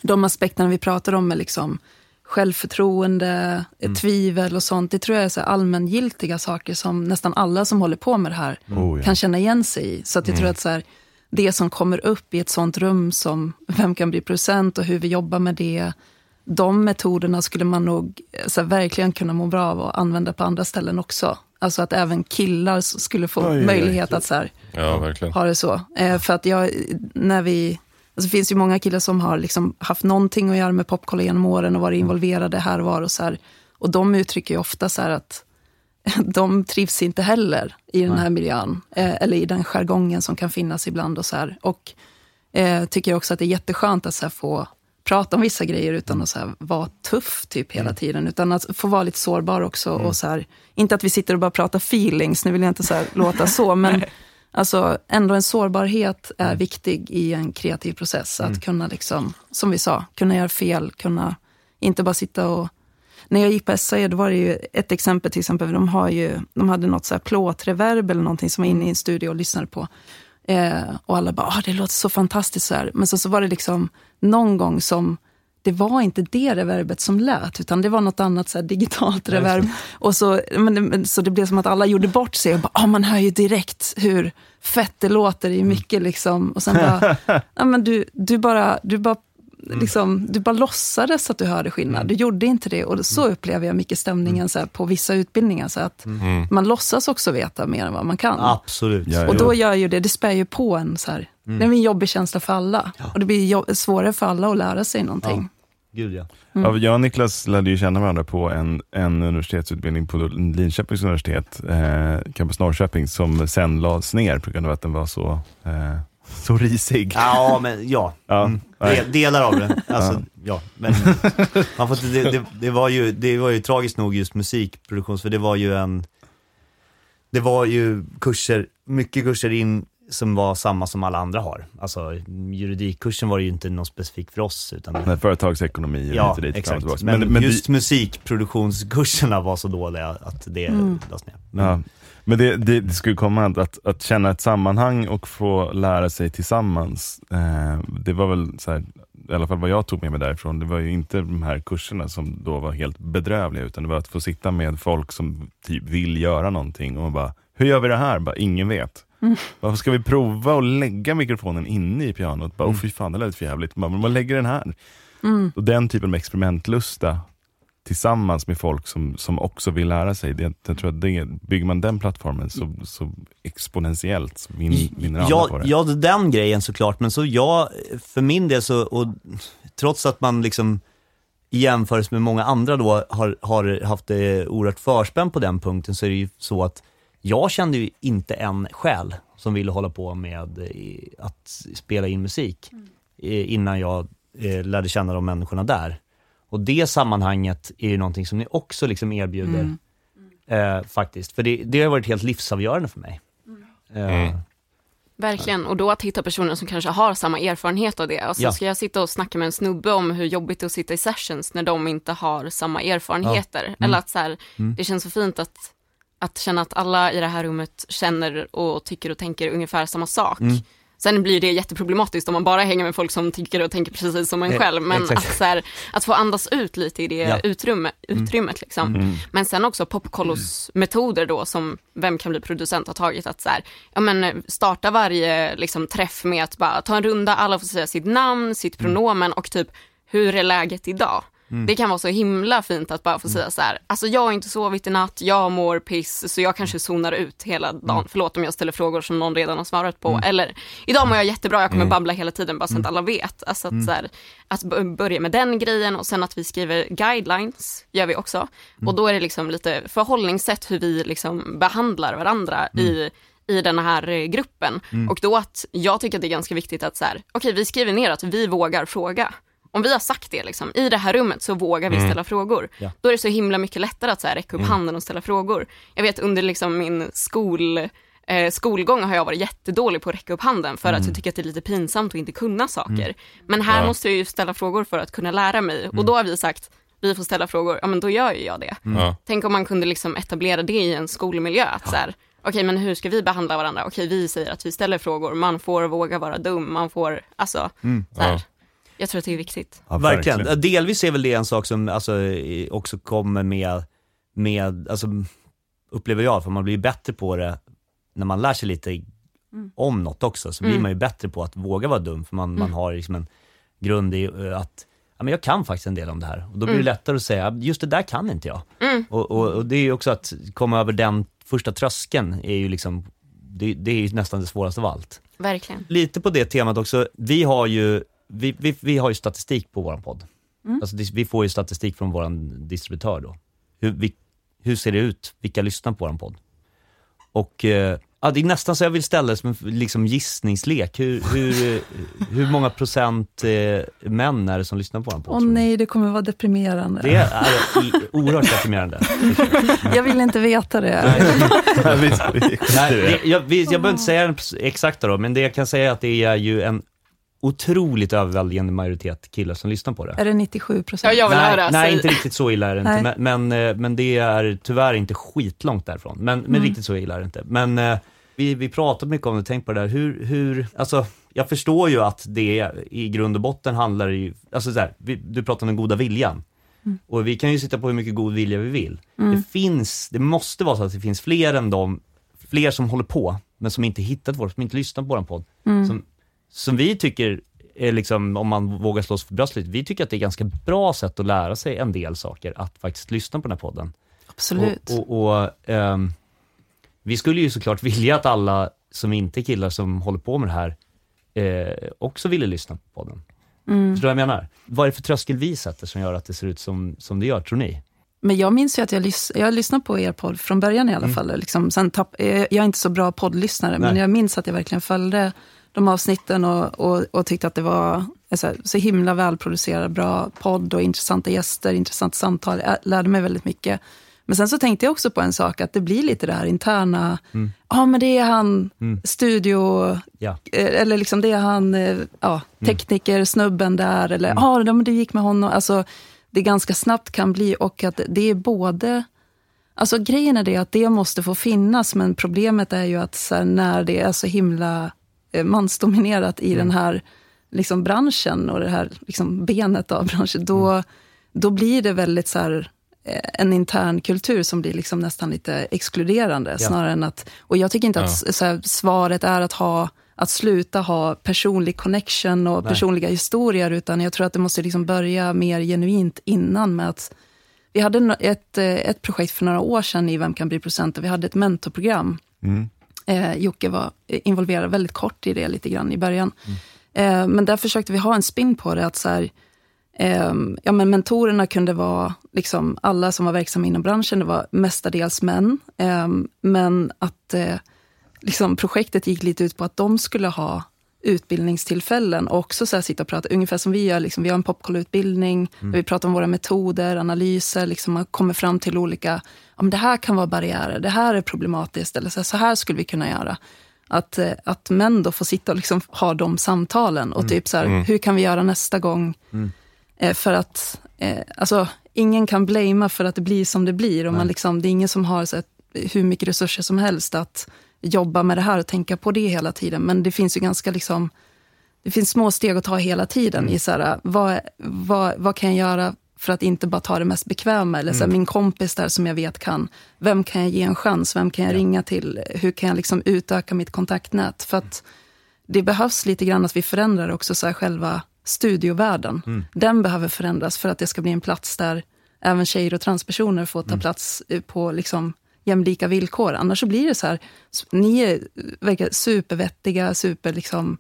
de aspekterna vi pratar om med liksom självförtroende, Mm. tvivel och sånt. Det tror jag är så allmängiltiga saker som nästan alla som håller på med det här Oh, ja. kan känna igen sig i. Så att jag tror att så här, det som kommer upp i ett sånt rum som Vem kan bli producent och hur vi jobbar med det, de metoderna skulle man nog så här, verkligen kunna må bra av att använda på andra ställen också. Alltså att även killar skulle få Oj, oj, oj. möjlighet att så här, Ja, verkligen. ha det så. Eh, för att jag, när vi, alltså det finns ju många killar som har liksom haft någonting att göra med popkolla genom åren och varit involverade här och var och så här. Och de uttrycker ju ofta så att de trivs inte heller i den här miljön. Eh, eller i den jargongen som kan finnas ibland och så här. Och eh, tycker också att det är jätteskönt att så få prata om vissa grejer utan att så här, vara tuff typ hela tiden. Utan att få vara lite sårbar också. Och så här, inte att vi sitter och bara pratar feelings, nu vill jag inte så låta så, men alltså, ändå en sårbarhet är viktig i en kreativ process. Att kunna, liksom, som vi sa, kunna göra fel, kunna inte bara sitta och när jag gick på SAE, då var det ju ett exempel till exempel, de, har ju, de hade något så här plåtreverb eller någonting som var inne i en studio och lyssnade på. Eh, och alla bara, ah, det låter så fantastiskt så här. Men så, så var det liksom någon gång som det var inte det reverbet som lät, utan det var något annat så här, digitalt reverb. Och så, men, så det blev som att alla gjorde bort sig och bara, ah, man hör ju direkt hur fett det låter i mycket. Liksom. Och sen bara, ja, men du, du bara, du bara Liksom, du bara låtsades att du hörde skillnad. Du gjorde inte det. Och så upplever jag mycket stämningen så här, på vissa utbildningar. Så att Man låtsas också veta mer än vad man kan. Absolut. Ja, Och då gör ju det, det spär ju på en så här. Mm. Det är en jobbig känsla för alla. Och det blir svårare för alla att lära sig någonting. Gud ja. Ja, jag och Niklas lärde ju känna varandra på en, en universitetsutbildning på Linköpings universitet, eh, Campus Norrköping, som sen lades ner på grund av att den var så eh, så risig. Ja, men ja. Ja, Mm. Delar av det. Alltså, ja. Men man får inte, det, det, det, var ju, det var ju tragiskt nog just musikproduktion, för det var ju en, det var ju kurser, mycket kurser in som var samma som alla andra har. Alltså juridikkursen var ju inte någon specifik för oss, utan Nej, Företagsekonomi och Ja, fram och exakt. tillbaka. Men, Men, men, just det, musikproduktionskurserna var så dåliga att det Mm. lades ner. Men, ja, men det, det, det skulle komma att, att, att känna ett sammanhang och få lära sig tillsammans. Eh, det var väl så här, i alla fall vad jag tog med mig därifrån, det var ju inte de här kurserna som då var helt bedrövliga, utan det var att få sitta med folk som typ vill göra någonting och bara, hur gör vi det här? Bara, ingen vet. Varför ska vi prova att lägga mikrofonen inne i pianot? Bara, oh, fy fan, det lät för jävligt. Men man lägger den här. Mm. Och den typen av experimentlusta tillsammans med folk som, som också vill lära sig. Det, jag tror att det, bygger man den plattformen så, så exponentiellt så vin, vinner alla ja, på det. ja, den grejen såklart, men så jag, för min del så, och trots att man liksom i jämförelse med många andra då har, har haft det oerhört förspänt på den punkten, så är det ju så att jag kände ju inte en själ som ville hålla på med eh, att spela in musik eh, innan jag eh, lärde känna de människorna där. Och det sammanhanget är ju någonting som ni också liksom erbjuder Mm. eh, faktiskt, för det, det har varit helt livsavgörande för mig. Eh, Mm. Verkligen, och då att hitta personer som kanske har samma erfarenhet av det. Alltså Ja. ska jag sitta och snacka med en snubbe om hur jobbigt det är att sitta i sessions när de inte har samma erfarenheter. Eller att så här, Mm. det känns så fint att, att känna att alla i det här rummet känner och tycker och tänker ungefär samma sak. Mm. Sen blir det jätteproblematiskt om man bara hänger med folk som tycker och tänker precis som en Eh, själv. Men exakt. att, så här, att få andas ut lite i det Ja. utrymme, utrymmet. Liksom. Mm. Men sen också popkollos metoder då som Vem kan bli producent har tagit att så här, ja men starta varje liksom, träff med att bara ta en runda, alla får säga sitt namn, sitt pronomen och typ hur är läget idag? Det kan vara så himla fint att bara få säga så här, alltså jag har inte sovit i natt, jag mår piss, så jag kanske zonar ut hela dagen. Förlåt om jag ställer frågor som någon redan har svarat på. Eller, idag mår jag jättebra, jag kommer babbla hela tiden bara så att alla vet. Alltså att, så här, att börja med den grejen och sen att vi skriver guidelines, gör vi också. Och då är det liksom lite förhållningssätt hur vi liksom behandlar varandra i i den här eh, gruppen. Och då att jag tycker att det är ganska viktigt att så här, okej vi skriver ner att vi vågar fråga. Om vi har sagt det liksom, i det här rummet så vågar vi ställa frågor. Ja. Då är det så himla mycket lättare att så här, räcka upp handen och ställa frågor. Jag vet under liksom min skol, eh, skolgång har jag varit jättedålig på att räcka upp handen för att jag tycker att det är lite pinsamt att inte kunna saker. Men här Ja. måste jag ju ställa frågor för att kunna lära mig. Och då har vi sagt, vi får ställa frågor, ja men då gör ju jag det. Tänk om man kunde liksom etablera det i en skolmiljö. Att så här, okej men hur ska vi behandla varandra? Okej vi säger att vi ställer frågor, man får våga vara dum, man får, alltså, så här. Ja. Jag tror att det är viktigt. Ja, Verkligen. Delvis är väl det en sak som alltså, också kommer med, med alltså, upplever jag, för man blir bättre på det när man lär sig lite om något också, så blir Mm. man ju bättre på att våga vara dum, för man, man har liksom en grund i eh, att ja, men jag kan faktiskt en del om det här. Och då blir det lättare att säga, just det där kan inte jag. Mm. Och, och, och det är ju också att komma över den första tröskeln, är ju liksom, det, det är ju nästan det svåraste av allt Verkligen. lite på det temat också, vi har ju, vi, vi, vi har ju statistik på våran podd. Alltså, dis- vi får ju statistik från våran distributör då. Hur, vi, hur ser det ut? Vilka lyssnar på våran podd? Och eh, ja, det är nästan så jag vill ställa det som en liksom gissningslek. Hur, hur, hur många procent eh, män är det som lyssnar på våran podd? Åh ni? nej, det kommer vara deprimerande. Det är oerhört deprimerande. Jag vill inte veta det. Nej, det, jag, vi, jag behöver inte säga den exakta då, men det jag kan säga är att det är ju en otroligt överväldigande majoritet killar som lyssnar på det. Är det 97 Ja, procent? jag vill nej, höra. nej inte riktigt så illa är det inte, men, men, eh, men det är tyvärr inte skitlångt därifrån. Men, men riktigt så illa är det inte. Men eh, vi, vi pratat mycket om det, tänk på det där, hur, hur, alltså jag förstår ju att det i grund och botten handlar ju, alltså så här, vi, du pratar om den goda viljan. Och vi kan ju sitta på hur mycket god vilja vi vill. Det finns, det måste vara så att det finns fler än de, fler som håller på, men som inte hittat vår, som inte lyssnar på vår podd. Som, som vi tycker är liksom, om man vågar slåss för bröstet vi tycker att det är ganska bra sätt att lära sig en del saker, att faktiskt lyssna på den här podden. Absolut. Och, och, och ehm, vi skulle ju såklart vilja att alla som inte är killar som håller på med det här, eh, också ville lyssna på podden. Mm. Förstår du vad jag menar? Vad är det för tröskel vi sätter som gör att det ser ut som, som det gör, tror ni? Men jag minns ju att jag, lys- jag lyssnade på er podd från början i alla fall. Liksom, sen tapp- eh, jag är inte så bra poddlyssnare, men Nej. jag minns att jag verkligen följde de avsnitten och, och, och tyckte att det var så, här, så himla välproducerad, bra podd och intressanta gäster, intressant samtal. Jag lärde mig väldigt mycket. Men sen så tänkte jag också på en sak, att det blir lite det här interna, ja mm. ah, men det är han, mm. studio, ja. Eh, eller liksom det är han, eh, ja, tekniker, snubben där, eller ja, mm. ah, det gick med honom. Alltså, det ganska snabbt kan bli och att det är både Alltså grejen är det att det måste få finnas, men problemet är ju att här, när det är så himla mansdominerat i mm. den här liksom, branschen och det här liksom, benet av branschen, då, mm. då blir det väldigt så här, eh, en intern kultur som blir liksom nästan lite exkluderande. Ja. Snarare än att, och jag tycker inte ja. att här, svaret är att, ha, att sluta ha personlig connection och Nej. personliga historier, utan jag tror att det måste liksom börja mer genuint innan med att vi hade ett, eh, ett projekt för några år sedan i Vem kan bli procent? och vi hade ett mentorprogram. Mm. Eh, Jocke var involverad väldigt kort i det lite grann i början. Mm. Eh, men där försökte vi ha en spin på det, att så här, eh, ja, men mentorerna kunde vara liksom alla som var verksamma inom branschen, det var mestadels män. Eh, men att eh, liksom projektet gick lite ut på att de skulle ha utbildningstillfällen och också så sitta och prata, ungefär som vi gör. Liksom, vi har en popkolutbildning, mm. där vi pratar om våra metoder, analyser, liksom, man kommer fram till olika, om det här kan vara barriärer, det här är problematiskt, eller så här, så här skulle vi kunna göra. Att, eh, att män då får sitta och liksom ha de samtalen och mm. typ så här, mm. hur kan vi göra nästa gång? Mm. Eh, för att, eh, alltså, ingen kan blamea för att det blir som det blir. Och man liksom, det är ingen som har så här, hur mycket resurser som helst att jobba med det här och tänka på det hela tiden. Men det finns ju ganska liksom, det finns små steg att ta hela tiden i så här, vad, vad, vad kan jag göra för att inte bara ta det mest bekväma. Eller så här, mm. min kompis där som jag vet kan, vem kan jag ge en chans? Vem kan jag ja. ringa till? Hur kan jag liksom utöka mitt kontaktnät? För att det behövs lite grann att vi förändrar också så här, själva studiovärlden. Mm. Den behöver förändras för att det ska bli en plats där även tjejer och transpersoner får ta mm. plats på liksom, jämlika villkor. Annars så blir det så här, ni är, verkar supervettiga, super liksom,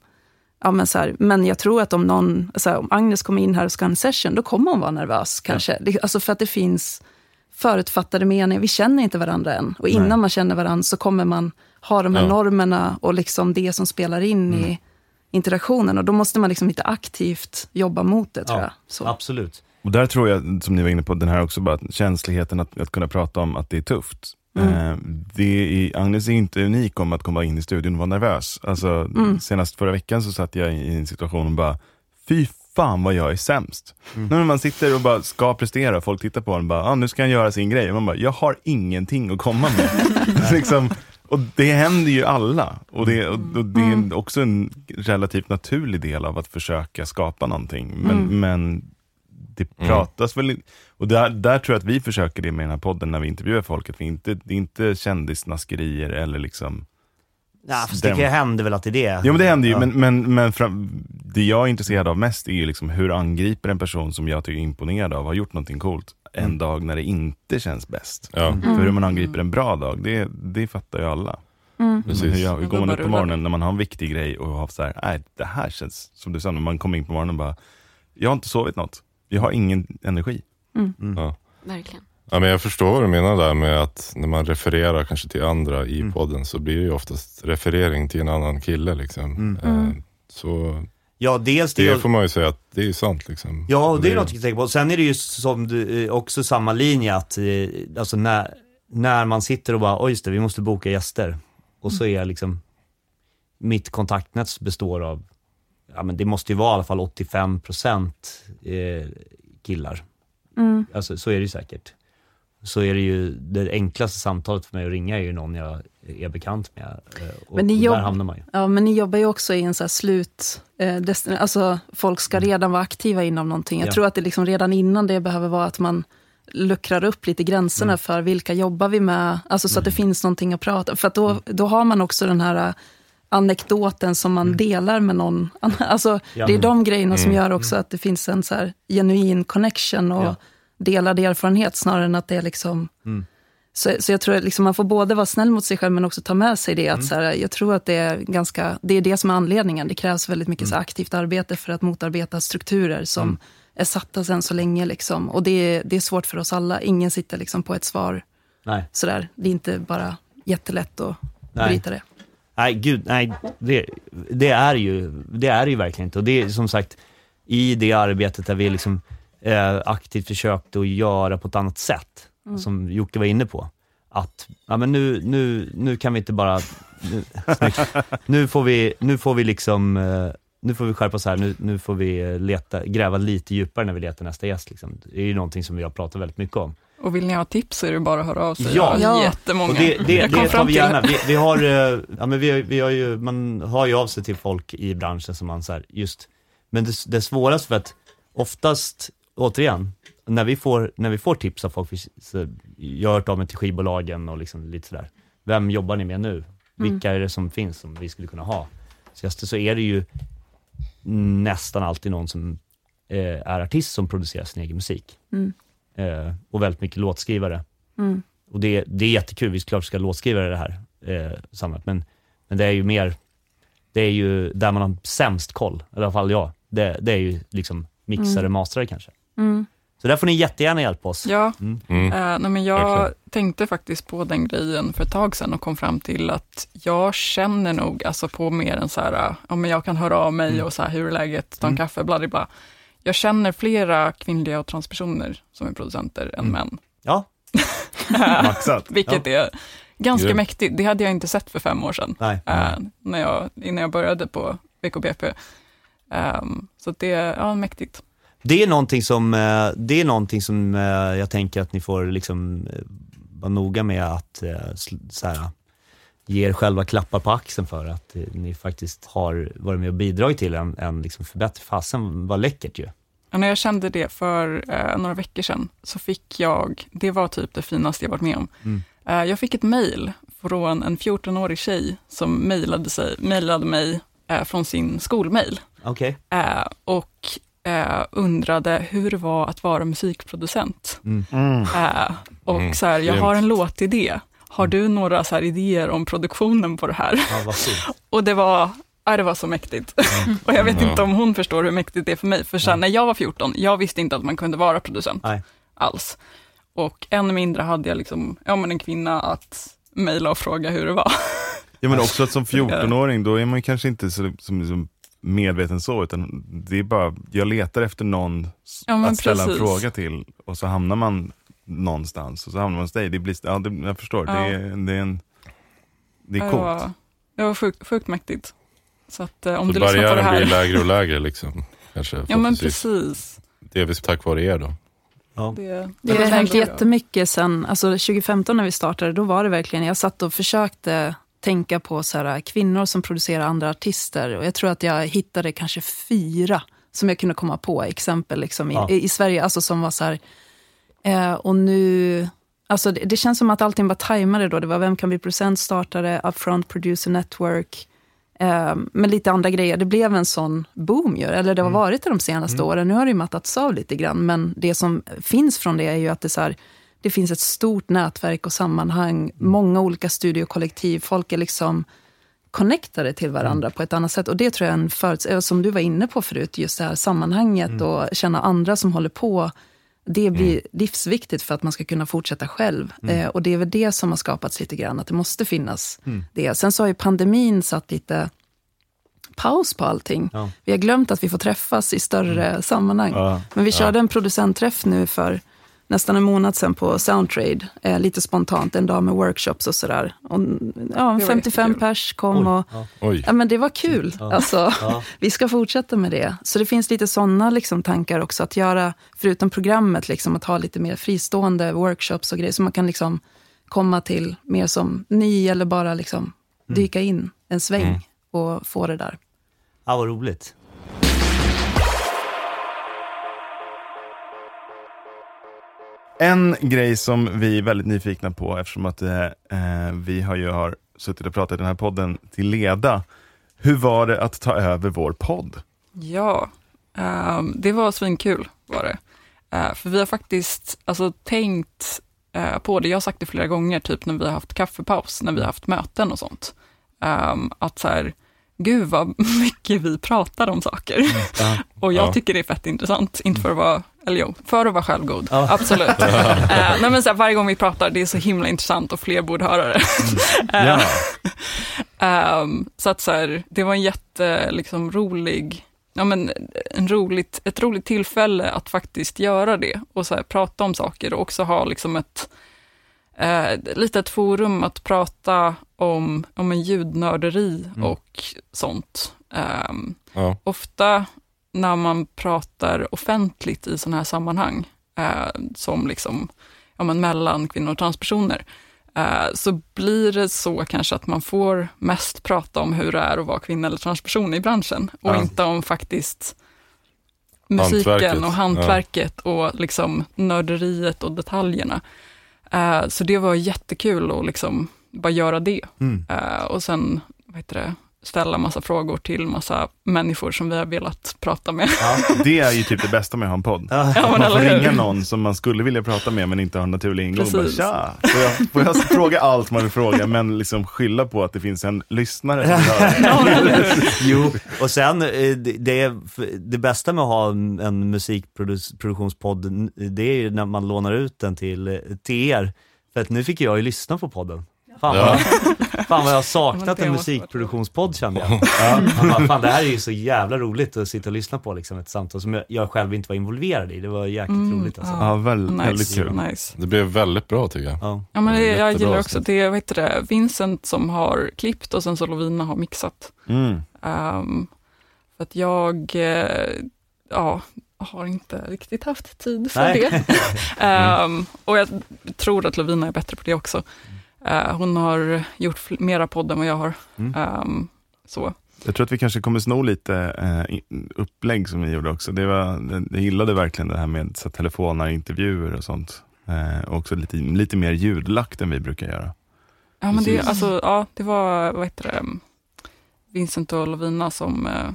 ja, men, så här, men jag tror att om någon, så här, om Agnes kommer in här och ska ha en session, då kommer hon vara nervös kanske. Ja. Alltså för att det finns förutfattade meningar, vi känner inte varandra än. Och innan Nej. man känner varandra så kommer man ha de här ja. normerna och liksom det som spelar in mm. i interaktionen. Och då måste man liksom lite aktivt jobba mot det, tror ja, jag. Så. Absolut. Och där tror jag, som ni var inne på, den här också, bara känsligheten att, att kunna prata om att det är tufft. Mm. Eh, det är, Agnes är inte unik om att komma in i studion och vara nervös. Alltså, mm. Senast förra veckan så satt jag i en situation och bara, fy fan vad jag är sämst. Mm. När man sitter och bara ska prestera, folk tittar på en och bara, ah, nu ska han göra sin grej. Och man bara, jag har ingenting att komma med. liksom, och det händer ju alla. Och det, och, och det är mm. också en relativt naturlig del av att försöka skapa någonting. Men, mm. men det mm. pratas mm. väl och där, där tror jag att vi försöker det med den här podden när vi intervjuar folk, att vi inte, det är inte kändisnaskerier eller liksom Ja, fast det händer väl att det är det. Jo men det händer ju, ja. men, men, men fram, det jag är intresserad av mest är ju liksom hur angriper en person som jag tycker är imponerad av, har gjort någonting coolt, en mm. dag när det inte känns bäst. Ja. Mm. För hur man angriper en bra dag, det, det fattar ju alla. Mm. Hur, hur går man upp på morgonen när man har en viktig grej och har så här, nej det här känns, som du sa, när man kommer in på morgonen och bara, jag har inte sovit något, jag har ingen energi. Mm. mm. Ja. Verkligen. Ja, men jag förstår vad du menar där med att när man refererar kanske till andra i mm. podden så blir det ju oftast referering till en annan kille. Liksom. Mm. Eh, mm. så Ja, dels det, det får man ju säga att det är sant. Liksom. Ja, det är något att tänka på. Sen är det ju som du, eh, också samma linje att, eh, alltså när, när man sitter och bara, oj just det, vi måste boka gäster. Och så är liksom, mitt kontaktnät består av, ja men det måste ju vara i alla fall 85% eh, killar. Mm. Alltså så är det ju säkert. Så är det ju, det enklaste samtalet för mig att ringa är ju någon jag är bekant med. Eh, och, men ni och där hamnar man ju. Ja, men ni jobbar ju också i en så här slut, eh, alltså folk ska mm. redan vara aktiva inom någonting. Jag ja. tror att det liksom redan innan det behöver vara att man luckrar upp lite gränserna mm. för vilka jobbar vi med, alltså så att det mm. finns någonting att prata För då, mm. då har man också den här anekdoten som man mm. delar med någon. Alltså, ja. Det är de grejerna som mm. gör också att det finns en så genuin connection och ja. delad erfarenhet snarare än att det är liksom... Mm. Så, så jag tror att liksom man får både vara snäll mot sig själv men också ta med sig det. Att mm. så här, jag tror att det är, ganska, det är det som är anledningen. Det krävs väldigt mycket så mm. aktivt arbete för att motarbeta strukturer som mm. är satta sedan så länge. Liksom. Och det är, det är svårt för oss alla. Ingen sitter liksom på ett svar. Nej. Sådär. Det är inte bara jättelätt att Nej. bryta det. Nej, gud, nej, det, det, är ju, det är ju verkligen inte. Och det är som sagt, i det arbetet där vi liksom eh, aktivt försökte att göra på ett annat sätt, Mm. som Jocke var inne på. Att, ja men nu, nu, nu kan vi inte bara, nu, nu får vi, nu får vi liksom, eh, nu får vi skärpa oss här, nu, nu får vi eh, leta, gräva lite djupare när vi letar nästa gäst. Liksom. Det är ju någonting som vi har pratat väldigt mycket om. Och vill ni ha tips så är det bara att höra av sig. Ja. Ja. jättemånga. Och det, det, det tar vi gärna. Vi, vi har, eh, ja men vi, vi har ju, man har ju av sig till folk i branschen som man så här, just, men det, det är svårast för att oftast, återigen, när vi får, när vi får tips av folk, så, jag har hört av mig till skivbolagen och liksom lite sådär, vem jobbar ni med nu? Vilka är det som finns som vi skulle kunna ha? Så, just så är det ju nästan alltid någon som eh, är artist som producerar sin egen musik. Mm. Eh, och väldigt mycket låtskrivare. Mm. Och det, det är jättekul, vi såklart ska låtskrivare i det här eh, sammanhanget, men, men det är ju mer, det är ju där man har sämst koll, i alla fall jag. Det, det är ju liksom mixare, Mm. mastrare kanske. Mm. Så där får ni jättegärna hjälpa oss. Ja, Mm. Mm. Eh, nej, men jag Verkligen. tänkte faktiskt på den grejen för ett tag sedan och kom fram till att jag känner nog alltså på mer än så här, eh, ja, men jag kan höra av mig och så här, hur är läget, ta en Mm. kaffe, bla bla, bla. Jag känner flera kvinnliga och transpersoner som är producenter än Mm. män. Ja, Maxat. Vilket är ganska Grymt. mäktigt. Det hade jag inte sett för fem år sedan, nej. eh, när jag, innan jag började på VKBP. Um, så det är ja, mäktigt. Det är någonting som, eh, det är någonting som eh, jag tänker att ni får liksom vara noga med att så här, ge er själva klappar på axeln för att eh, ni faktiskt har varit med och bidragit till en, en liksom förbättring. Fasen vad läckert ju. Och när jag kände det för eh, några veckor sedan, så fick jag, det var typ det finaste jag varit med om. Mm. Eh, jag fick ett mejl från en 14-årig tjej som mejlade, sig, mejlade mig eh, från sin skolmejl Okej. eh, och eh, undrade hur det var att vara musikproducent. Mm. Eh, och Mm, så här, jag har en låtidé. Har du några så här idéer om produktionen på det här? Ja. Och det var, ja, det var så mäktigt. och jag vet Ja. inte om hon förstår hur mäktigt det är för mig. För sen när jag var 14, jag visste inte att man kunde vara producent Nej. alls. Och än mindre hade jag liksom, ja, men en kvinna att mejla och fråga hur det var. Ja men också att som 14-åring, då är man kanske inte så, som, som medveten så, utan det är bara, jag letar efter någon Ja, att ställa en fråga till och så hamnar man någonstans och så hamnar man hos dig. Det blir, ja, det, jag förstår, Ja. det, är, det är en, det är Det coolt. var, det var sjukt, sjukt mäktigt. Så att eh, om Så du lyssnar på det barriären blir här. lägre och lägre liksom. Kanske, Ja men precis. Delvis tack vare er då. Ja. Det, Det har var hänt jättemycket sen, alltså 2015 när vi startade, då var det verkligen, jag satt och försökte tänka på så här, kvinnor som producerar andra artister. Och jag tror att jag hittade kanske fyra som jag kunde komma på, exempel liksom, Ja. i, i Sverige, alltså som var så här, eh, och nu, alltså det, det känns som att allting var tajmade då. Det var Vem kan bli producent startade, Upfront Producer Network, eh, med lite andra grejer. Det blev en sån boom ju, eller det har varit det de senaste åren. Nu har det ju mattats av lite grann, men det som finns från det är ju att det, så här, det finns ett stort nätverk och sammanhang, många olika studiokollektiv, folk är liksom connectade till varandra på ett annat sätt. Och det tror jag är en förutsättning, som du var inne på förut, just det här sammanhanget och känna andra som håller på. Det blir livsviktigt för att man ska kunna fortsätta själv. Eh, och det är väl det som har skapats lite grann, att det måste finnas det. Sen så har ju pandemin satt lite paus på allting. Ja. Vi har glömt att vi får träffas i större sammanhang. Ja. Men vi körde en producentträff nu för nästan en månad sedan på Soundtrade. Eh, lite spontant, en dag med workshops och sådär. Och, ja, var 55 jättekul. pers kom och Ja. Oj. Ja, men det var kul. Alltså, Ja. Vi ska fortsätta med det. Så det finns lite sådana liksom, tankar också. Att göra, förutom programmet, liksom, att ha lite mer fristående workshops och grejer. Så man kan liksom komma till mer som ny eller bara liksom, dyka in en sväng och få det där. Ja, vad roligt. En grej som vi är väldigt nyfikna på, eftersom att eh, eh, vi har ju har suttit och pratat i den här podden till leda. Hur var det att ta över vår podd? Ja, um, det var svinkul var det. Uh, för vi har faktiskt alltså, tänkt uh, på det, jag har sagt det flera gånger, typ när vi har haft kaffepaus, när vi har haft möten och sånt. Um, att så här, gud vad mycket vi pratar om saker. Ja. Och jag Ja. tycker det är fett intressant, inte för att vara, eller jo, för att vara självgod, Ja. absolut. uh, nej men så här, varje gång vi pratar, det är så himla intressant och fler borde höra det. Ja. Ehm, så att så här, det var en jätte, liksom, rolig, ja men en roligt, ett roligt tillfälle att faktiskt göra det och så här, prata om saker och också ha liksom ett eh, litet forum att prata om, om en ljudnörderi Mm. och sånt. Ehm, Ja. ofta när man pratar offentligt i sådana här sammanhang, eh, som liksom, ja, men mellan kvinnor och transpersoner, eh, så blir det så kanske att man får mest prata om hur det är att vara kvinna eller transperson i branschen och Ja. inte om faktiskt musiken Hantverket, och hantverket och liksom nörderiet och detaljerna. Eh, så det var jättekul att liksom bara göra det. Mm. Eh, och sen vad heter det, ställa massa frågor till massa människor som vi har velat prata med. Ja. Det är ju typ det bästa med att ha en podd. Ja. Man får ringa någon som man skulle vilja prata med men inte har en naturlig ingång. Bara. Tja, får jag, får jag fråga allt man vill fråga men liksom skylla på att det finns en lyssnare som vill? Jo, och sen eh, det, det, är- det bästa med att ha en, musikproduktionspodd, det är ju när man lånar ut den till, eh, till er. För att nu fick jag ju lyssna på podden. Fan, Ja. vad, fan vad jag har saknat en musikproduktionspodd kände jag. Ja. Man bara, fan det här är ju så jävla roligt att sitta och lyssna på liksom, ett samtal som jag, själv inte var involverad i. Det var jäkligt Mm, roligt alltså. ja. Väldigt, väldigt Nice, kul. nice. Det blev väldigt bra tycker jag. Ja. Ja, men det, jag gillar också det, vad heter det, Vincent som har klippt och sen så Lovina har mixat. Mm. Ehm, för att jag, eh, ja, har inte riktigt haft tid för Nej. det. Ehm, och jag tror att Lovina är bättre på det också. Eh, hon har gjort mera podd än vad jag har. Mm. Ehm, så. Jag tror att vi kanske kommer sno lite eh, upplägg som vi gjorde också. Det var, jag gillade verkligen det här med så, telefoner, intervjuer och sånt. Eh, och också lite, lite mer ljudlagt än vi brukar göra. Ja, men det, alltså, ja, det var vad heter det, Vincent och Lovina som eh,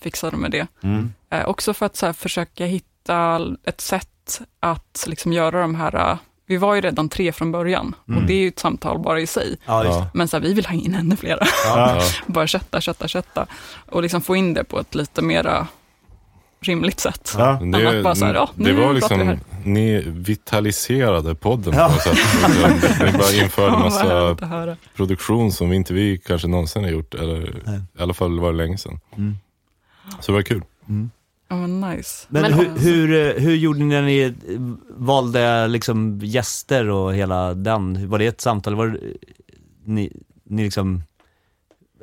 fixade med det. Mm. Eh, också för att så här, försöka hitta ett sätt att liksom, göra de här, vi var ju redan tre från början Mm. och det är ju ett samtal bara i sig. Ja. Men så här, vi vill ha in ännu flera, ja. Ja. bara kötta, kötta, kötta. Och liksom få in det på ett lite mera rimligt sätt. Ja. Men Annat bara så här, ja, det var liksom, här. ni vitaliserade podden Ja. på något sätt. Liksom, Ni bara införde vad massa produktion som inte vi kanske någonsin har gjort. Eller Nej. i alla fall var det länge sedan. Mm. Så det var kul. Mm. Ja, men nice. Men, Men- hur, hur, eh, hur gjorde ni när ni eh, valde liksom gäster och hela den? Var det ett samtal? Var det, ni, ni liksom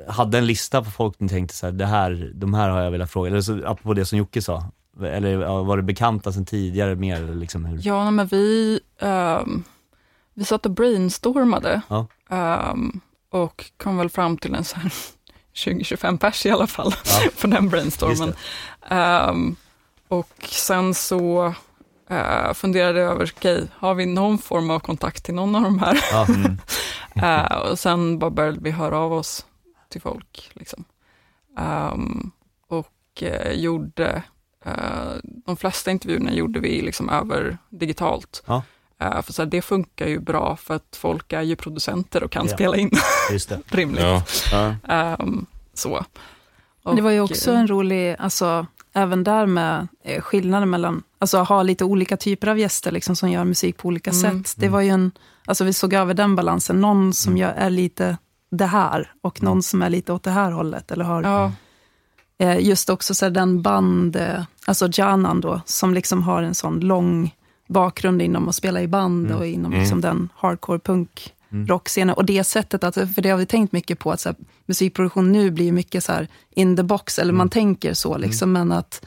hade en lista på folk ni tänkte så här, det här, de här har jag velat fråga, eller så, apropå det som Jocke sa. Eller var det bekanta sedan tidigare mer eller liksom hur? Ja, men vi, ehm, vi satt och brainstormade Ja. ehm, och kom väl fram till en så här 20-25 pers i alla fall Ja. på den Just brainstormen. Ehm, och sen så uh, funderade jag över, okej, har vi någon form av kontakt till någon av de här? Ja. Mm. Eh, och sen bara började vi höra av oss till folk. Liksom. Ehm, och eh, gjorde, de flesta intervjuerna gjorde vi liksom över digitalt. Ja. Eh, för så här, det funkar ju bra för att folk är ju producenter och kan Ja. spela in Just det. rimligt. Ja. Ja. Ehm, så. Men det var ju Och, också en rolig, alltså även där med eh, skillnaden mellan, alltså ha lite olika typer av gäster liksom, som gör musik på olika Mm. sätt. Det var ju en, alltså vi såg över den balansen, någon som Mm. gör, är lite det här och någon som är lite åt det här hållet. Eller har Ja, eh, just också så den band, eh, alltså Janan då, som liksom har en sån lång bakgrund inom att spela i band Mm. och inom Mm. liksom den hardcore punk Mm. rockscenen. Och det sättet, att, för det har vi tänkt mycket på, att så här, musikproduktion nu blir mycket så här in the box, eller man tänker så, liksom, men att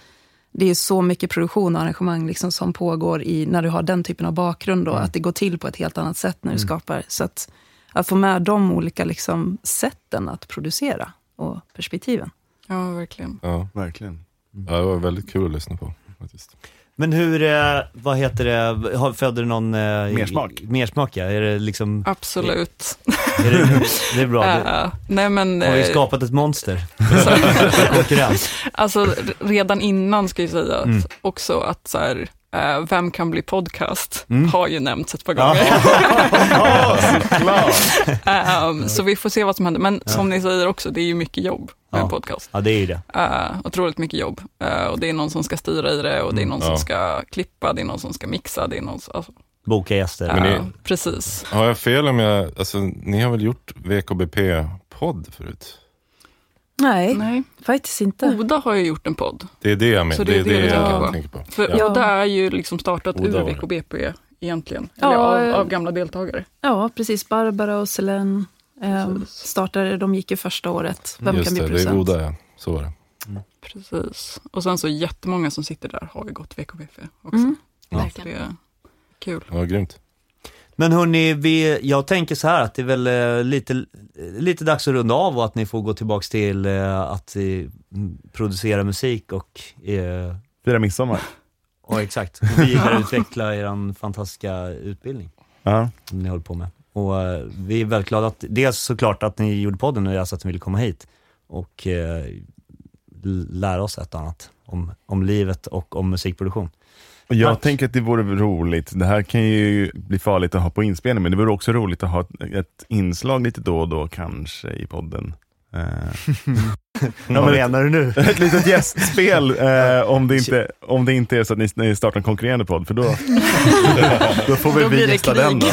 det är så mycket produktion och arrangemang liksom, som pågår i, när du har den typen av bakgrund, och att det går till på ett helt annat sätt när du skapar. Så att, att få med de olika liksom, sätten att producera och perspektiven. ja, verkligen. Ja. Verkligen. ja, det var väldigt kul att lyssna på. Faktiskt. Men hur, eh, vad heter det, har- födde det någon... Eh, Mersmak. Mersmak ja, är det liksom, Absolut. är det, det är bra. Det, Eh, nej men, har vi eh, skapat ett monster? Konkurrens. Alltså r- redan innan ska jag säga att Mm. också att så här, eh, Vem kan bli podcast Mm. har ju nämnts ett par Ja. gånger. Ja, såklart! Ehm, så vi får se vad som händer. Men som ni säger också, det är ju mycket jobb. Med Ja. en podcast. Ja, det är ju det. Uh, otroligt mycket jobb. Eh, och det är någon som ska styra i det och det är någon Ja. som ska klippa, det är någon som ska mixa, det är någon som, alltså, Boka gäster. Men det- eh, precis. Har jag fel om jag, alltså ni har väl gjort VKBP-podd förut? Nej, Nej. faktiskt inte. Oda har ju gjort en podd. Det är det jag menar, Så det, det är det det tänker jag på? tänker på. För Ja. Oda är ju liksom startat Oda ur det. VKBP egentligen, Ja, eller av, av gamla deltagare. Ja, precis. Barbara och Selene eh, startade, de gick ju första året. Vem Just kan bli det, det är producent? Oda ja. Så var det. Precis. Och sen så jättemånga som sitter där har ju gått VKBP också. Mm. Så Verkligen. det är kul. Ja, grymt. Men hörni, vi, jag tänker så här att det är väl eh, lite, lite dags att runda av och att ni får gå tillbaks till eh, att eh, producera musik och, eh, Fira midsommar. och exakt, och vidareutveckla er fantastiska utbildning Ja. som ni håller på med. Och eh, vi är väldigt glada att, dels såklart att ni gjorde podden nu, alltså att ni ville komma hit och eh, lära oss ett och annat om, om livet och om musikproduktion. Och jag Tack. tänker att det vore roligt, det här kan ju bli farligt att ha på inspelning, men det vore också roligt att ha ett, ett inslag lite då och då kanske i podden. Eh, Vad men- menar du nu? ett litet gästspel eh, om, det inte, om det inte är så att ni, ni startar en konkurrerande podd, för då, då får väl Då vi gästa den då.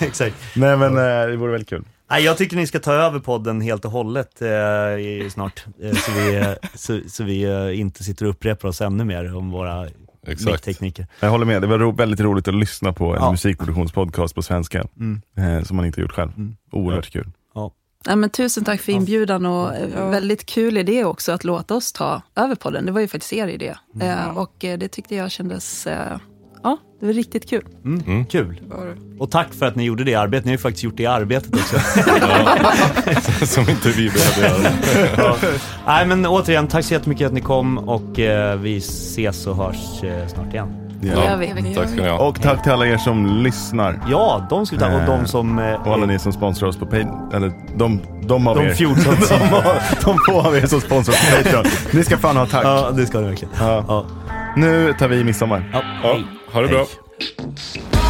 exakt. Nej men eh, det vore väldigt kul. Nej, jag tycker ni ska ta över podden helt och hållet eh, i, snart, eh, så vi, eh, så, så vi eh, inte sitter och upprepar oss ännu mer om våra Exakt. micktekniker. Jag håller med, det var ro, väldigt roligt att lyssna på en Ja. musikproduktionspodcast på svenska, Mm. eh, som man inte gjort själv. Mm. Oerhört kul. Ja, men tusen tack för inbjudan och eh, Ja. väldigt kul idé också att låta oss ta över podden. Det var ju faktiskt er idé. Eh, och eh, det tyckte jag kändes, ja, det var riktigt kul. Mm. Mm. Kul. Och tack för att ni gjorde det arbetet. Ni har ju faktiskt gjort det arbetet också. Som inte vi behövde göra. ja. Nej men återigen, tack så jättemycket att ni kom och eh, vi ses och hörs eh, snart igen. Det gör vi. Tack ska ni ha. Och tack till alla er som lyssnar. Ja, de ska vi ta. Och de som... Eh, Och alla ni som sponsrar oss på Patreon. Eller de, de av de er. 14 som... de, har- de få av er som sponsrar oss på Patreon. Ni ska fan ha tack. ja, det ska ni verkligen. Ja. Ja. Nu tar vi midsommar. Ja. Ja, ha det bra. Hej.